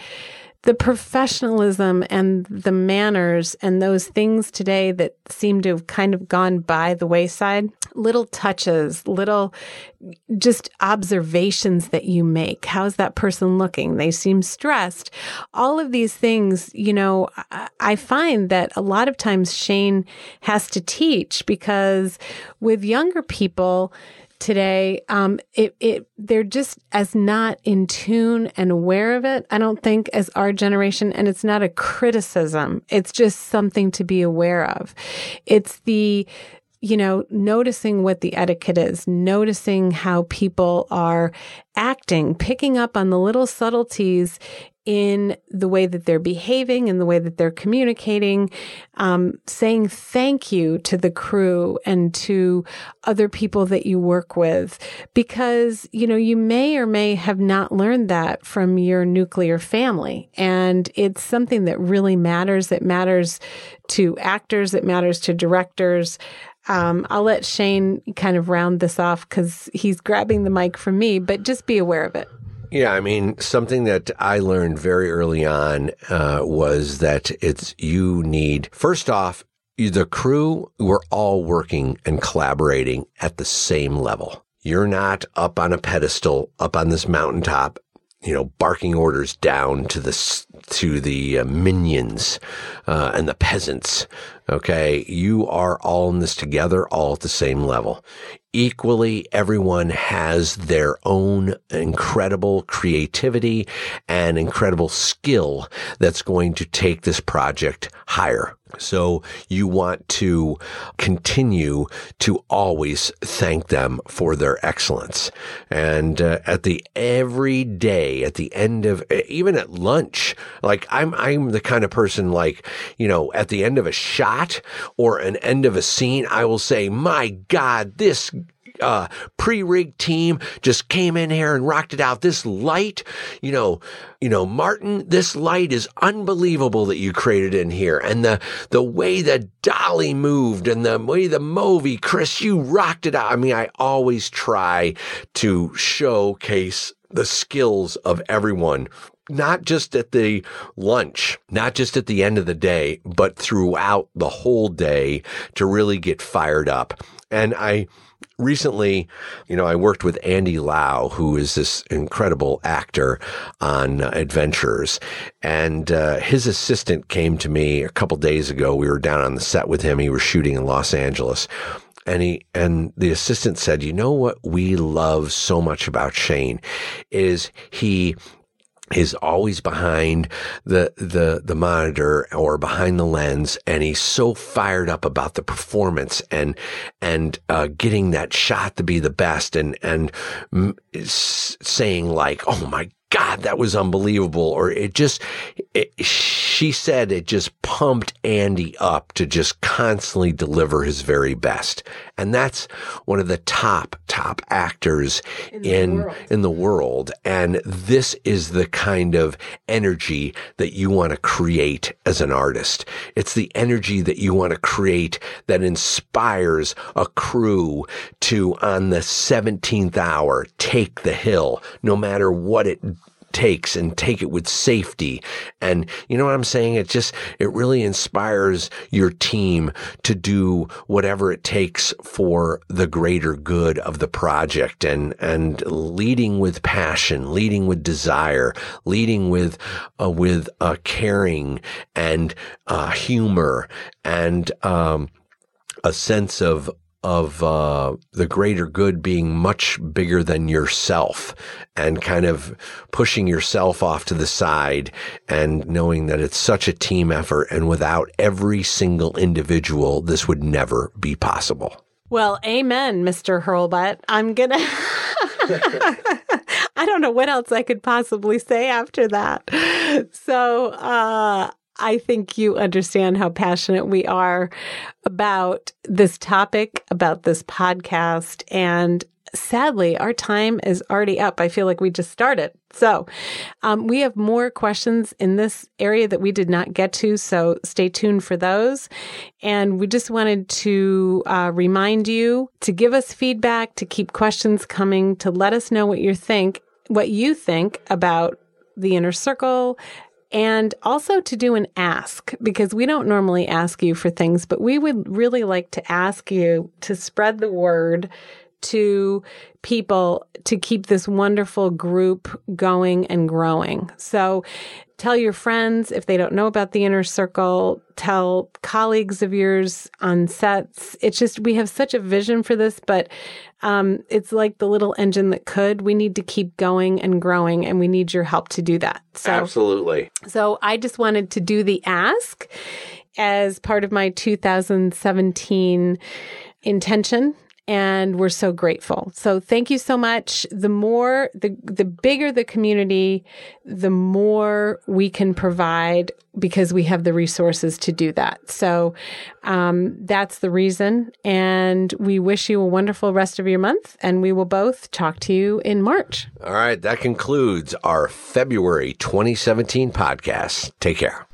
the professionalism and the manners and those things today that seem to have kind of gone by the wayside, little touches, little just observations that you make. How's that person looking? They seem stressed. All of these things, you know, I find that a lot of times Shane has to teach because with younger people, today, um, it, it, they're just as not in tune and aware of it. I don't think as our generation, and it's not a criticism. It's just something to be aware of. It's the, you know, noticing what the etiquette is, noticing how people are acting, picking up on the little subtleties in the way that they're behaving, in the way that they're communicating, um, saying thank you to the crew and to other people that you work with, because, you know, you may or may have not learned that from your nuclear family. And it's something that really matters. It matters to actors. It matters to directors. Um, I'll let Shane kind of round this off because he's grabbing the mic from me, but just be aware of it. Yeah, I mean, something that I learned very early on uh, was that it's you need, first off, the crew, we're all working and collaborating at the same level. You're not up on a pedestal, up on this mountaintop, you know, barking orders down to the to the uh, minions uh, and the peasants. Okay, you are all in this together, all at the same level equally everyone has their own incredible creativity and incredible skill that's going to take this project higher. So you want to continue to always thank them for their excellence. And uh, at the every day, at the end of, even at lunch, like I'm, I'm the kind of person like, you know, at the end of a shot or an end of a scene, I will say, my God, this uh, pre-rigged team just came in here and rocked it out. This light, you know, you know, Martin, this light is unbelievable that you created in here. And the, the way the dolly moved and the way the movie, Chris, you rocked it out. I mean, I always try to showcase the skills of everyone not just at the lunch, not just at the end of the day, but throughout the whole day to really get fired up. And I, recently, you know, I worked with Andy Lau, who is this incredible actor on uh, Adventurers, and uh, his assistant came to me a couple days ago. We were down on the set with him. He was shooting in Los Angeles. And he, and the assistant said, you know what we love so much about Shane is he is always behind the the the monitor or behind the lens and he's so fired up about the performance and and uh, getting that shot to be the best and and saying like oh my God, that was unbelievable. Or it just, it, she said it just pumped Andy up to just constantly deliver his very best. And that's one of the top, top actors in, in, the in the world. And this is the kind of energy that you want to create as an artist. It's the energy that you want to create that inspires a crew to on the 17th hour take the hill, no matter what it takes and take it with safety. And you know what I'm saying? It just, it really inspires your team to do whatever it takes for the greater good of the project and, and leading with passion, leading with desire, leading with, uh, with, uh, caring and, uh, humor and, um, a sense of of uh, the greater good being much bigger than yourself and kind of pushing yourself off to the side and knowing that it's such a team effort and without every single individual this would never be possible well amen mr hurlbut i'm gonna I don't know what else I could possibly say after that. So, uh, I think you understand how passionate we are about this topic, about this podcast. And sadly, our time is already up. I feel like we just started. So, um, we have more questions in this area that we did not get to. So, stay tuned for those. And we just wanted to uh, remind you to give us feedback, to keep questions coming, to let us know what you think, what you think about the inner circle and also to do an ask because we don't normally ask you for things, but we would really like to ask you to spread the word to people to keep this wonderful group going and growing. So tell your friends if they don't know about the inner circle, tell colleagues of yours on sets. It's just, we have such a vision for this, but um, it's like the little engine that could. We need to keep going and growing, and we need your help to do that. So, Absolutely. So I just wanted to do the ask as part of my 2017 intention and we're so grateful. So thank you so much. The more the the bigger the community, the more we can provide because we have the resources to do that. So um, that's the reason. And we wish you a wonderful rest of your month. And we will both talk to you in March. All right, that concludes our February 2017 podcast. Take care.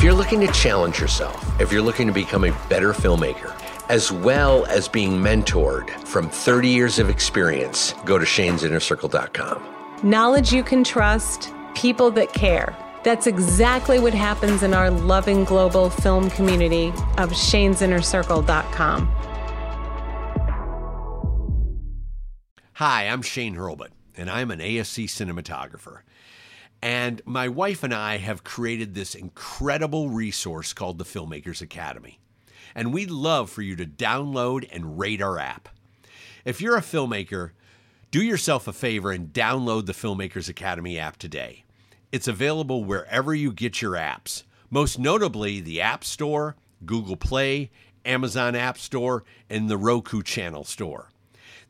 If you're looking to challenge yourself, if you're looking to become a better filmmaker, as well as being mentored from 30 years of experience, go to shanesinnercircle.com. Knowledge you can trust, people that care. That's exactly what happens in our loving global film community of shanesinnercircle.com. Hi, I'm Shane Hurlbut, and I'm an ASC cinematographer. And my wife and I have created this incredible resource called the Filmmakers Academy. And we'd love for you to download and rate our app. If you're a filmmaker, do yourself a favor and download the Filmmakers Academy app today. It's available wherever you get your apps, most notably the App Store, Google Play, Amazon App Store, and the Roku Channel Store.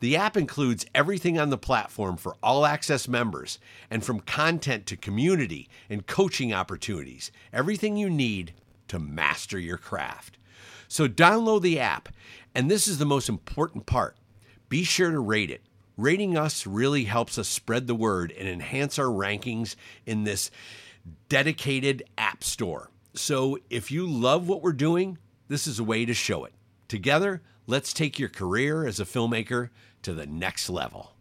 The app includes everything on the platform for all access members, and from content to community and coaching opportunities, everything you need to master your craft. So download the app, and this is the most important part be sure to rate it. Rating us really helps us spread the word and enhance our rankings in this dedicated app store. So if you love what we're doing, this is a way to show it. Together, let's take your career as a filmmaker to the next level.